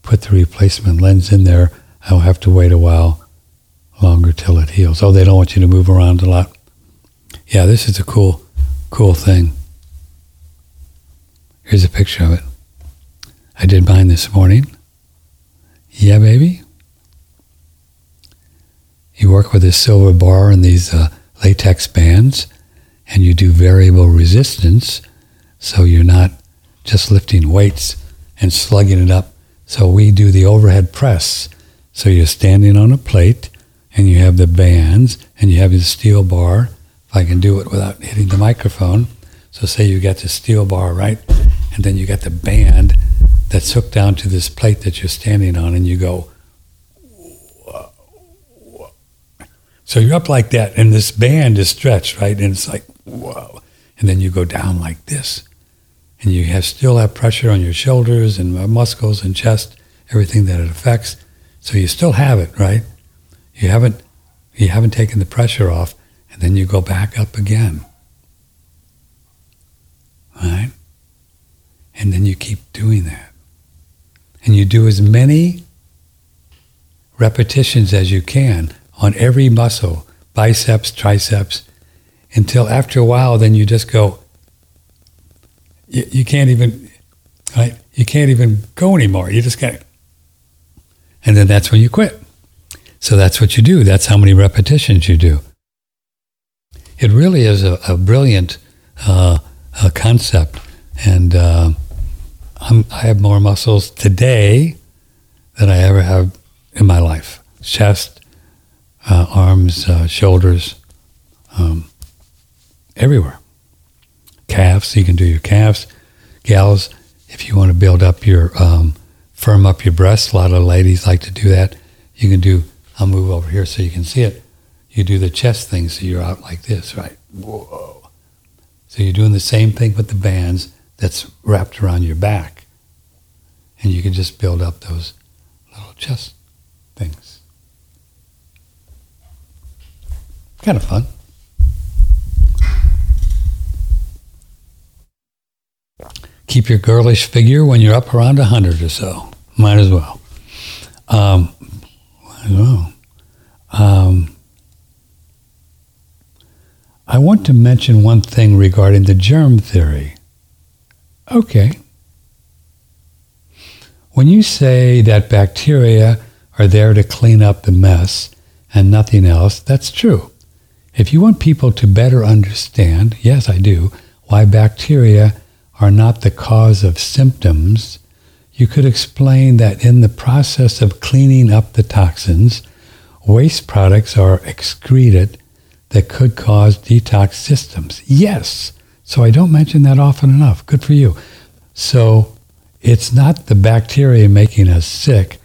put the replacement lens in there, I'll have to wait a while longer till it heals. Oh, they don't want you to move around a lot. Yeah, this is a cool, cool thing. Here's a picture of it. I did mine this morning. Yeah, baby. You work with this silver bar and these uh, latex bands, and you do variable resistance, so you're not just lifting weights and slugging it up. So we do the overhead press. So you're standing on a plate and you have the bands and you have the steel bar. If I can do it without hitting the microphone. So say you got the steel bar, right? And then you got the band that's hooked down to this plate that you're standing on and you go, So you're up like that, and this band is stretched, right? And it's like, whoa. And then you go down like this. And you have still have pressure on your shoulders and muscles and chest, everything that it affects. So you still have it, right? You haven't you haven't taken the pressure off, and then you go back up again. Right? And then you keep doing that. And you do as many repetitions as you can on every muscle, biceps, triceps, until after a while, then you just go, you, you can't even, right? You can't even go anymore. You just can't. And then that's when you quit. So that's what you do. That's how many repetitions you do. It really is a, a brilliant uh, a concept. And uh, i have more muscles today than I ever have in my life. Chest, uh, arms, uh, shoulders, um, everywhere. Calves, you can do your calves. Gals, if you want to build up your, um, firm up your breasts, a lot of ladies like to do that. You can do I'll move over here so you can see it. You do the chest thing, so you're out like this, right? Whoa. So you're doing the same thing with the bands that's wrapped around your back. And you can just build up those little chest things. Kind of fun. Keep your girlish figure when you're up around 100 or so. Might as well. Um, I know. Um, I want to mention one thing regarding the germ theory. Okay. When you say that bacteria are there to clean up the mess and nothing else, that's true. If you want people to better understand, yes, I do, why bacteria are not the cause of symptoms, you could explain that in the process of cleaning up the toxins, waste products are excreted that could cause detox systems. Yes. So I don't mention that often enough. Good for you. So it's not the bacteria making us sick,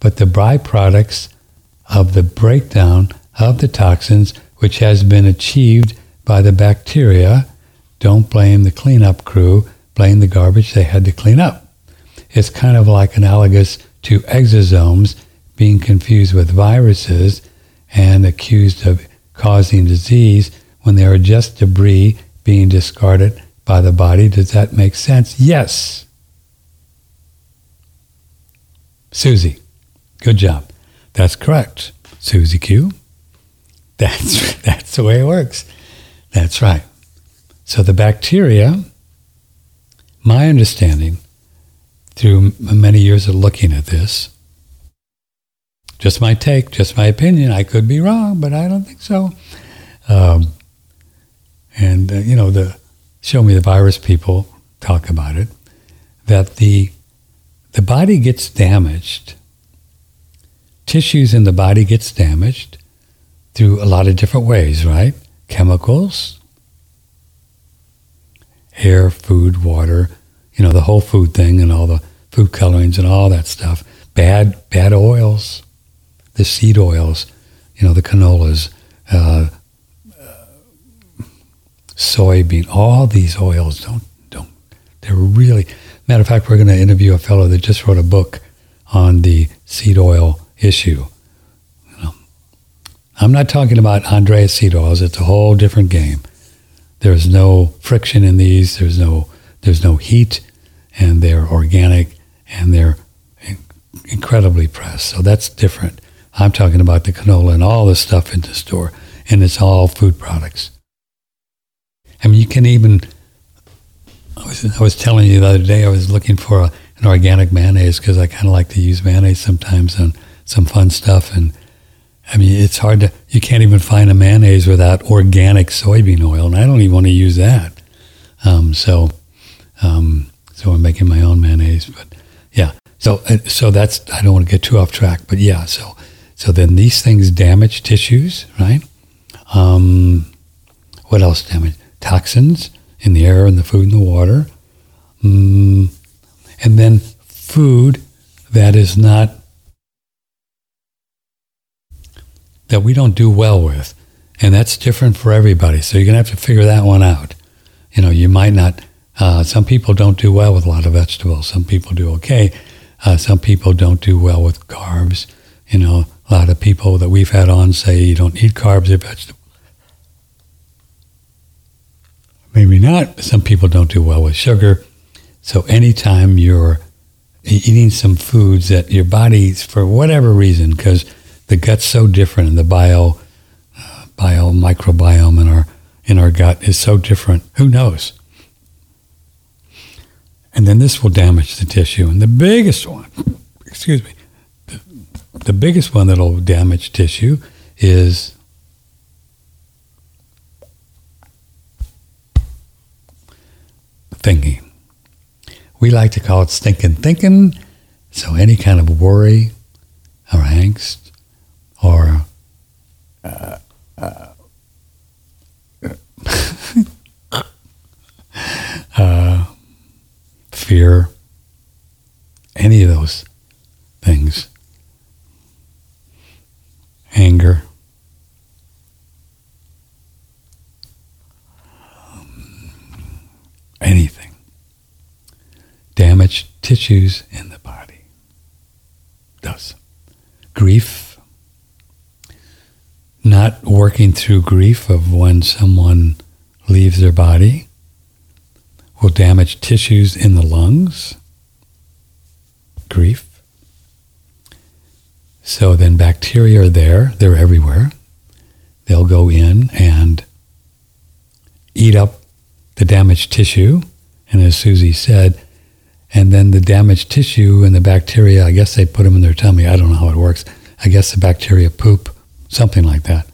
but the byproducts of the breakdown of the toxins, which has been achieved by the bacteria. Don't blame the cleanup crew, blame the garbage they had to clean up. It's kind of like analogous to exosomes being confused with viruses and accused of causing disease when they are just debris being discarded by the body. Does that make sense? Yes. Susie, good job. That's correct. Susie Q. That's, that's the way it works. That's right. So the bacteria, my understanding through many years of looking at this, just my take, just my opinion. I could be wrong, but I don't think so. Um, and uh, you know, the show me the virus people talk about it. That the the body gets damaged. Tissues in the body gets damaged through a lot of different ways, right? Chemicals, air, food, water, you know, the whole food thing and all the food colorings and all that stuff. Bad, bad oils, the seed oils, you know, the canolas, uh, uh, soybean, all these oils don't, don't, they're really, matter of fact, we're going to interview a fellow that just wrote a book on the seed oil issue. I'm not talking about Andreas seed oils. It's a whole different game. There's no friction in these. There's no, there's no heat and they're organic and they're incredibly pressed. So that's different. I'm talking about the canola and all the stuff in the store, and it's all food products. I mean, you can even. I was, I was telling you the other day I was looking for a, an organic mayonnaise because I kind of like to use mayonnaise sometimes on some fun stuff. And I mean, it's hard to, you can't even find a mayonnaise without organic soybean oil. And I don't even want to use that. Um, so, um, so I'm making my own mayonnaise. But yeah, so, uh, so that's, I don't want to get too off track, but yeah, so so then these things damage tissues, right? Um, what else damage? Toxins in the air and the food and the water. Mm, and then food that is not, that we don't do well with. And that's different for everybody. So you're going to have to figure that one out. You know, you might not, uh, some people don't do well with a lot of vegetables. Some people do okay. Uh, some people don't do well with carbs. You know, a lot of people that we've had on say you don't eat carbs or vegetables. Maybe not. Some people don't do well with sugar. So anytime you're eating some foods that your body, for whatever reason, because the gut's so different and the bio, uh, bio microbiome in our in our gut is so different. Who knows? And then this will damage the tissue. And the biggest one, excuse me, the biggest one that'll damage tissue is thinking. We like to call it stinking thinking. So any kind of worry or angst or uh, uh, uh, fear, any of those things anger. anything. Damaged tissues in the body. Does. Grief. Not working through grief of when someone leaves their body will damage tissues in the lungs. Grief. So then bacteria are there, they're everywhere. They'll go in and eat up the damaged tissue And as Susie said, and then the damaged tissue and the bacteria, I guess they put them in their tummy. I don't know how it works. I guess the bacteria poop, something like that.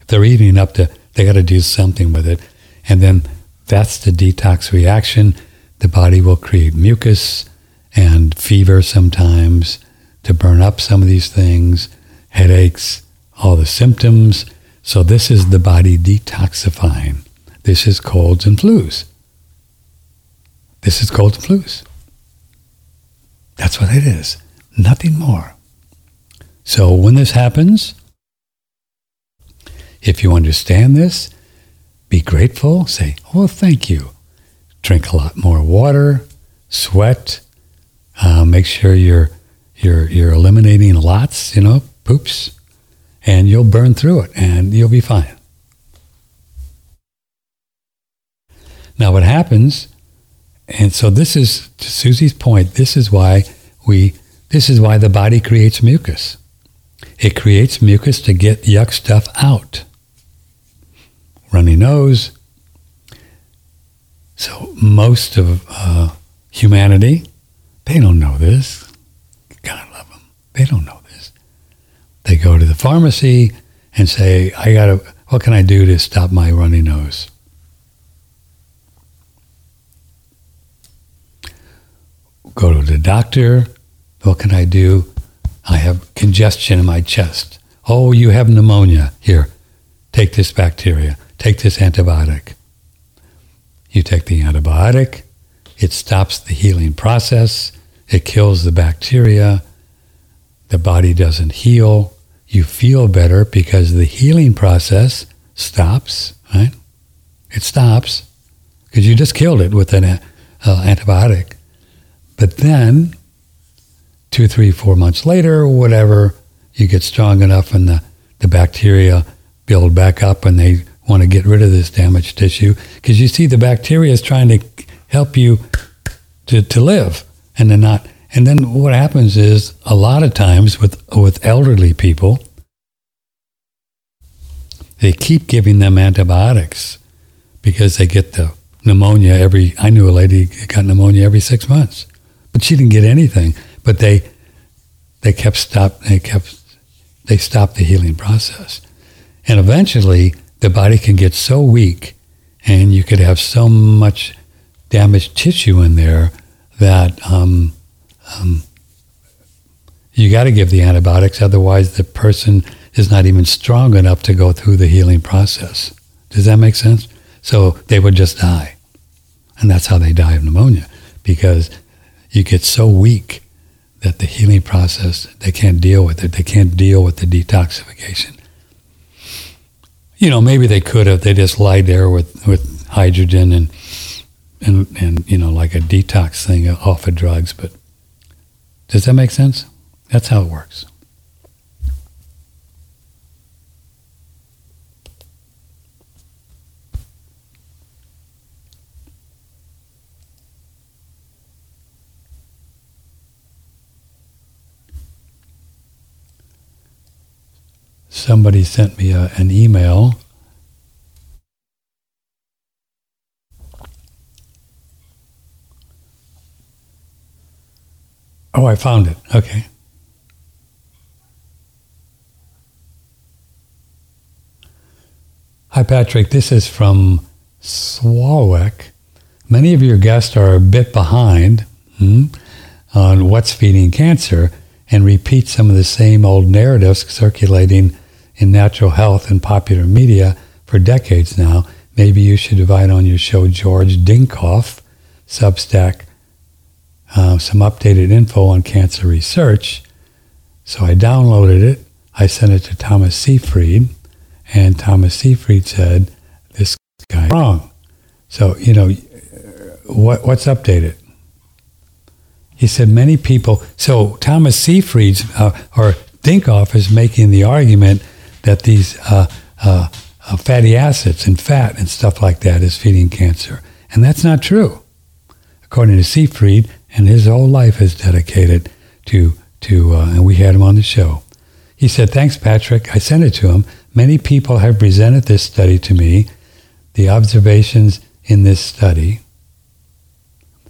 If they're eating up to, they got to do something with it. And then that's the detox reaction. The body will create mucus and fever sometimes to burn up some of these things, headaches, all the symptoms. So this is the body detoxifying. This is colds and flus. This is colds and flus. That's what it is. Nothing more. So when this happens, if you understand this, be grateful. Say, oh, thank you. Drink a lot more water, sweat. Uh, make sure you're you're you're eliminating lots, you know, poops, and you'll burn through it, and you'll be fine. Now, what happens? And so this is to Susie's point. This is why we. This is why the body creates mucus. It creates mucus to get yuck stuff out. Runny nose. So most of uh, humanity, they don't know this. God love them. They don't know this. They go to the pharmacy and say, I got to, what can I do to stop my runny nose? Go to the doctor. What can I do? I have congestion in my chest. Oh, you have pneumonia. Here, take this bacteria. Take this antibiotic. You take the antibiotic. It stops the healing process. It kills the bacteria. The body doesn't heal. You feel better because the healing process stops, right? It stops because you just killed it with an uh, antibiotic. But then, two, three, four months later, whatever, you get strong enough and the, the bacteria build back up and they want to get rid of this damaged tissue because you see the bacteria is trying to help you to, to live and they're not. And then what happens is a lot of times with, with elderly people, they keep giving them antibiotics because they get the pneumonia every, I knew a lady got pneumonia every six months, but she didn't get anything. But they, they kept stop, they kept, they stopped the healing process. And eventually the body can get so weak and you could have so much damaged tissue in there that um, um, you got to give the antibiotics, otherwise the person is not even strong enough to go through the healing process. Does that make sense? So they would just die. And that's how they die of pneumonia, because you get so weak that the healing process, they can't deal with it. They can't deal with the detoxification. You know, maybe they could have. They just lied there with, with hydrogen and and and you know like a detox thing off of drugs. But does that make sense? That's how it works. Somebody sent me a, an email Oh, I found it. Okay. Hi, Patrick. This is from Swalwick. Many of your guests are a bit behind hmm, on what's feeding cancer and repeat some of the same old narratives circulating in natural health and popular media for decades now. Maybe you should invite on your show George Dinkoff, Substack uh, some updated info on cancer research. So I downloaded it. I sent it to Thomas Seyfried, and Thomas Seyfried said, "This guy wrong." So you know, what what's updated? He said many people. So Thomas Seyfried's uh, or Dinkoff is making the argument that these uh, uh, uh, fatty acids and fat and stuff like that is feeding cancer, and that's not true. According to Seyfried, and his whole life is dedicated to to. Uh, and we had him on the show. He said, "Thanks, Patrick." I sent it to him. Many people have presented this study to me. The observations in this study,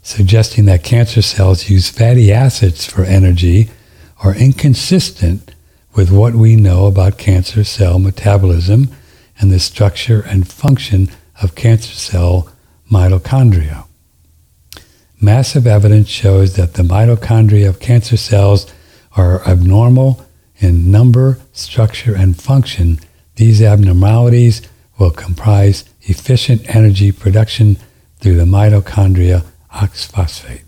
suggesting that cancer cells use fatty acids for energy are inconsistent with what we know about cancer cell metabolism and the structure and function of cancer cell mitochondria. Massive evidence shows that the mitochondria of cancer cells are abnormal in number, structure, and function. These abnormalities will comprise efficient energy production through the mitochondria oxphosphate.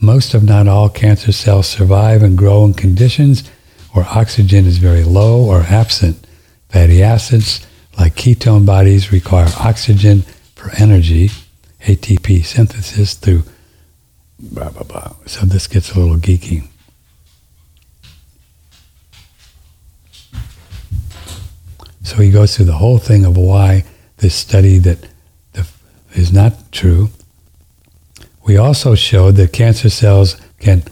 Most, if not all, cancer cells survive and grow in conditions where oxygen is very low or absent. Fatty acids, like ketone bodies, require oxygen for energy, ATP synthesis through blah, blah, blah. So this gets a little geeky. So he goes through the whole thing of why this study that is not true. We also showed that cancer cells can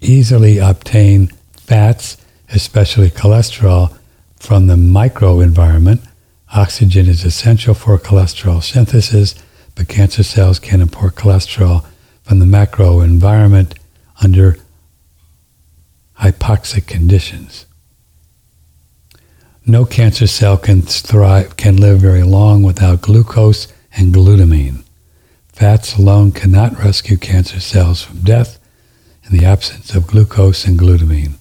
easily obtain fats, especially cholesterol, from the microenvironment. Oxygen is essential for cholesterol synthesis, but cancer cells can import cholesterol from the macro environment under hypoxic conditions. No cancer cell can thrive, can live very long without glucose and glutamine. Fats alone cannot rescue cancer cells from death in the absence of glucose and glutamine.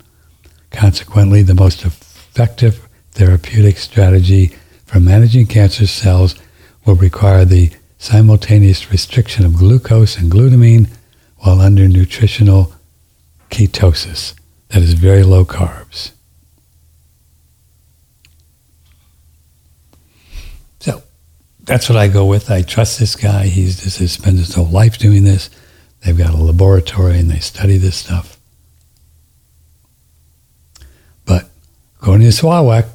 Consequently, the most effective therapeutic strategy for managing cancer cells will require the simultaneous restriction of glucose and glutamine while under nutritional ketosis, that is very low carbs. So that's what I go with. I trust this guy. He's just he spends his whole life doing this. They've got a laboratory and they study this stuff. But according to Swawek,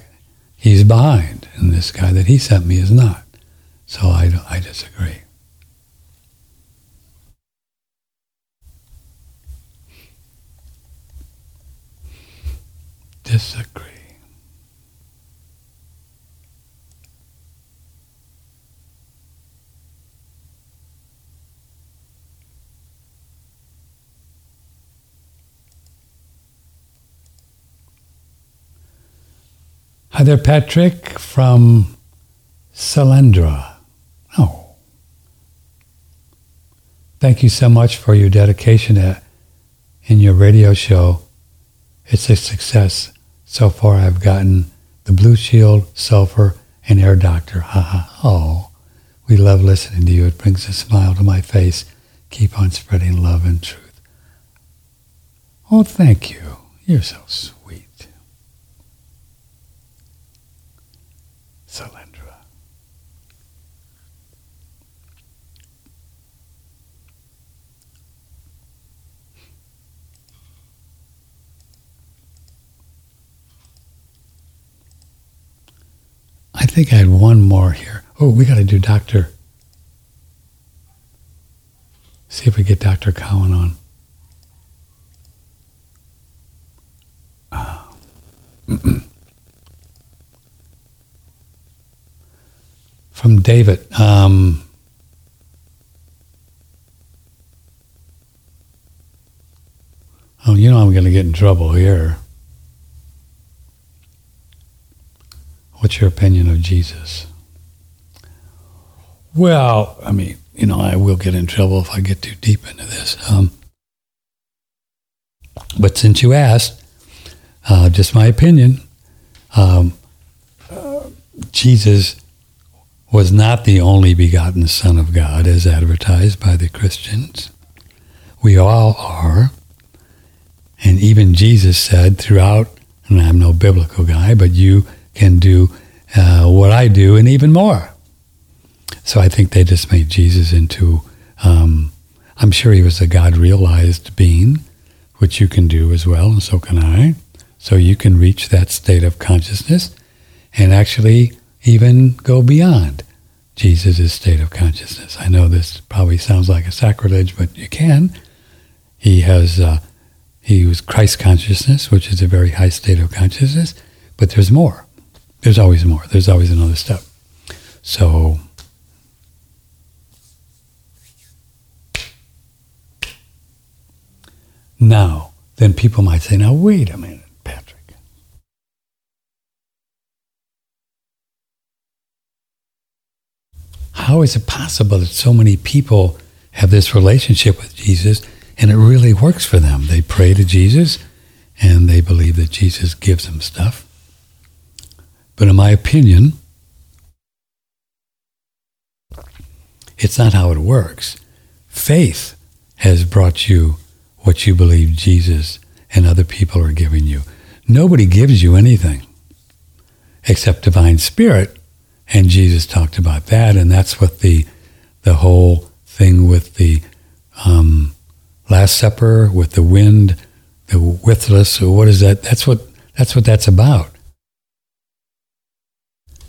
he's behind, and this guy that he sent me is not. So I, I disagree. Disagree. Hi there, Patrick from Salendra. Oh. Thank you so much for your dedication at, in your radio show. It's a success. So far, I've gotten the Blue Shield, Sulfur, and Air Doctor. Haha. oh, we love listening to you. It brings a smile to my face. Keep on spreading love and truth. Oh, thank you. You're so sweet. I think I had one more here. Oh, we got to do Dr. See if we get Dr. Cowan on. Uh, from David. Um, oh, you know I'm going to get in trouble here. What's your opinion of Jesus? Well, I mean, you know, I will get in trouble if I get too deep into this. Um, but since you asked, uh, just my opinion, um, uh, Jesus was not the only begotten Son of God as advertised by the Christians. We all are. And even Jesus said throughout, and I'm no biblical guy, but you can do uh, what I do and even more. So I think they just made Jesus into, um, I'm sure he was a God realized being, which you can do as well, and so can I. So you can reach that state of consciousness and actually even go beyond Jesus' state of consciousness. I know this probably sounds like a sacrilege, but you can. He has, uh, he was Christ consciousness, which is a very high state of consciousness, but there's more. There's always more. There's always another step. So now, then people might say, now, wait a minute, Patrick. How is it possible that so many people have this relationship with Jesus and it really works for them? They pray to Jesus and they believe that Jesus gives them stuff. But in my opinion, it's not how it works. Faith has brought you what you believe Jesus and other people are giving you. Nobody gives you anything except divine spirit. And Jesus talked about that. And that's what the, the whole thing with the um, Last Supper, with the wind, the withless, what is that? That's what, that's what that's about.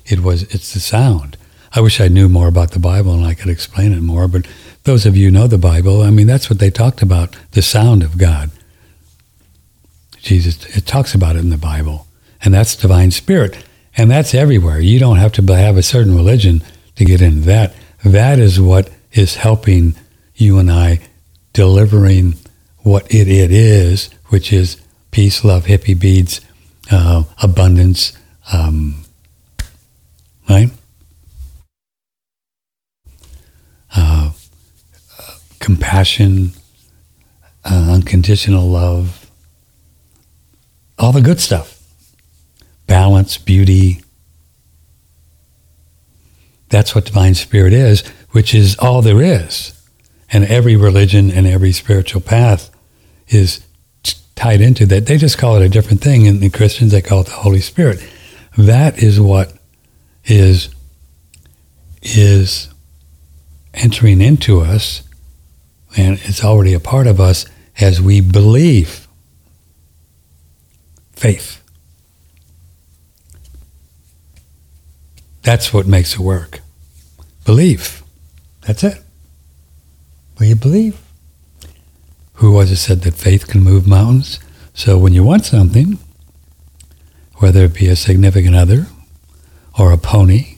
It was, it's the sound. I wish I knew more about the Bible and I could explain it more, but those of you know the Bible, I mean, that's what they talked about, the sound of God. Jesus, it talks about it in the Bible. And that's divine spirit. And that's everywhere. You don't have to have a certain religion to get into that. That is what is helping you and I delivering what it, it is, which is peace, love, hippie beads, uh, abundance, um, right? Uh, compassion, uh, unconditional love, all the good stuff, balance, beauty. That's what divine spirit is, which is all there is. And every religion and every spiritual path is tied into that. They just call it a different thing. In the Christians, they call it the Holy Spirit. That is what is is entering into us and it's already a part of us as we believe. Faith. That's what makes it work. Belief. That's it. Will you believe? Who was it said that faith can move mountains? So when you want something, whether it be a significant other, or a pony,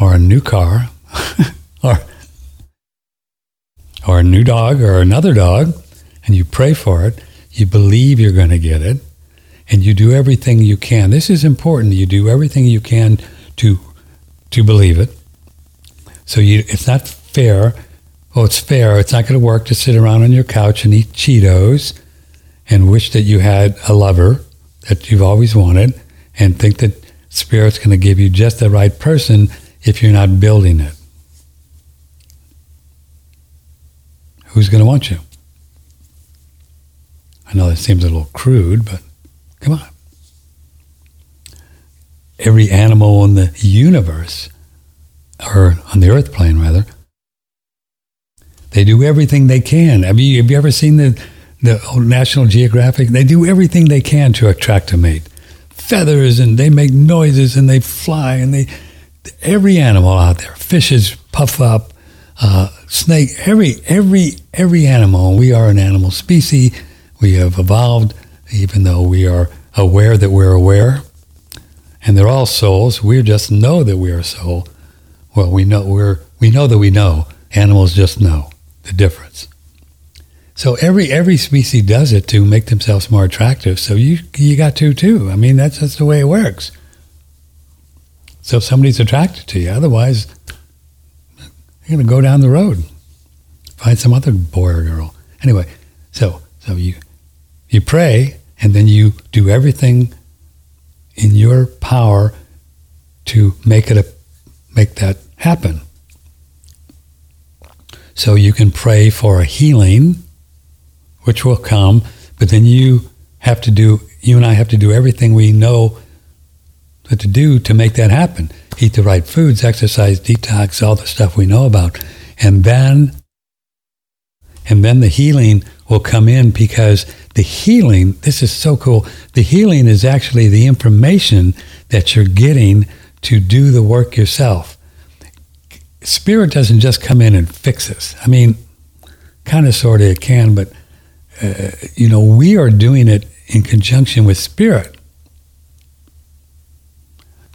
or a new car, or or a new dog or another dog, and you pray for it, you believe you're going to get it, and you do everything you can. This is important. You do everything you can to to believe it. So you, it's not fair. Well, it's fair. It's not going to work to sit around on your couch and eat Cheetos and wish that you had a lover that you've always wanted and think that Spirit's going to give you just the right person if you're not building it. who's going to want you? I know that seems a little crude, but come on. Every animal in the universe, or on the earth plane rather, they do everything they can. Have you, have you ever seen the, the National Geographic? They do everything they can to attract a mate. Feathers and they make noises and they fly and they, every animal out there, fishes puff up, uh, snake, every every every animal. We are an animal species. We have evolved, even though we are aware that we're aware, and they're all souls. We just know that we are soul. Well, we know we're we know that we know. Animals just know the difference. So every every species does it to make themselves more attractive. So you you got to too. I mean that's that's the way it works. So if somebody's attracted to you, otherwise you're to go down the road, find some other boy or girl. Anyway, so so you you pray and then you do everything in your power to make it a make that happen. So you can pray for a healing, which will come, but then you have to do you and I have to do everything we know to do to make that happen eat the right foods, exercise, detox, all the stuff we know about. And then, and then the healing will come in because the healing, this is so cool. The healing is actually the information that you're getting to do the work yourself. Spirit doesn't just come in and fix us. I mean, kind of, sort of, it can, but, uh, you know, we are doing it in conjunction with Spirit.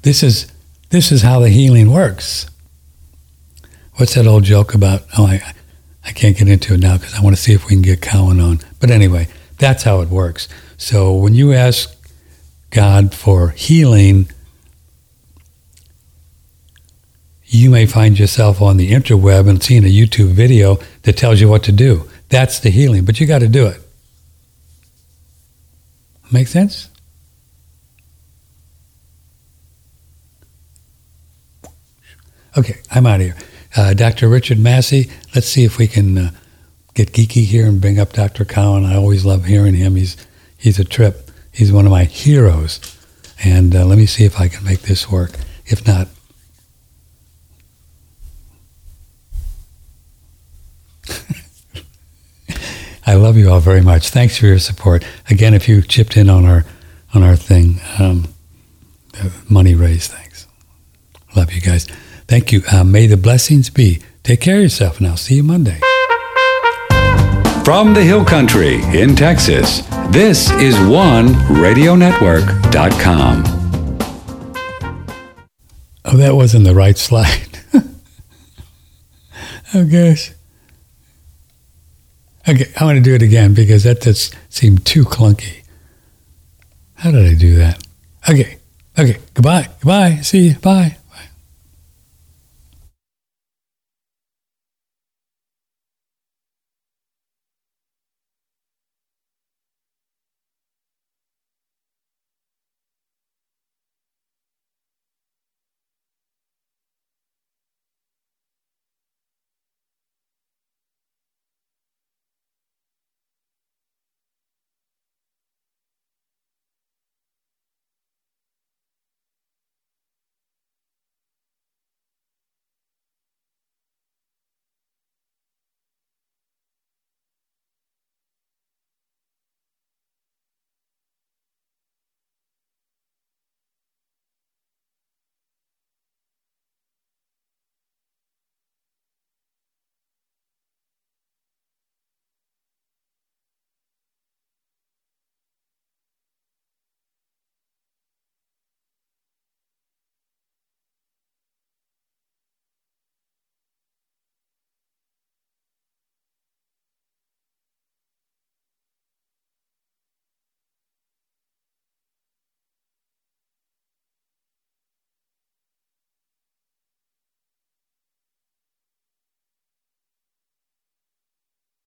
This is this is how the healing works. What's that old joke about? Oh, I, I can't get into it now because I want to see if we can get Cowan on. But anyway, That's how it works. So when you ask God for healing, you may find yourself on the interweb and seeing a YouTube video that tells you what to do. That's the healing, but you got to do it. Make sense? Okay, I'm out of here. Uh, Dr. Richard Massey, let's see if we can uh, get geeky here and bring up Dr. Cowan. I always love hearing him. He's, he's a trip. He's one of my heroes. And uh, let me see if I can make this work. If not, I love you all very much. Thanks for your support. Again, if you chipped in on our on our thing, um, money raised. Thanks. Love you guys. Thank you. Uh, may the blessings be. Take care of yourself, and I'll see you Monday. From the Hill Country in Texas, this is OneRadioNetwork.com. Oh, that wasn't the right slide. oh, gosh. Okay, I want to do it again because that just seemed too clunky. How did I do that? Okay, okay, goodbye, goodbye, see you, bye.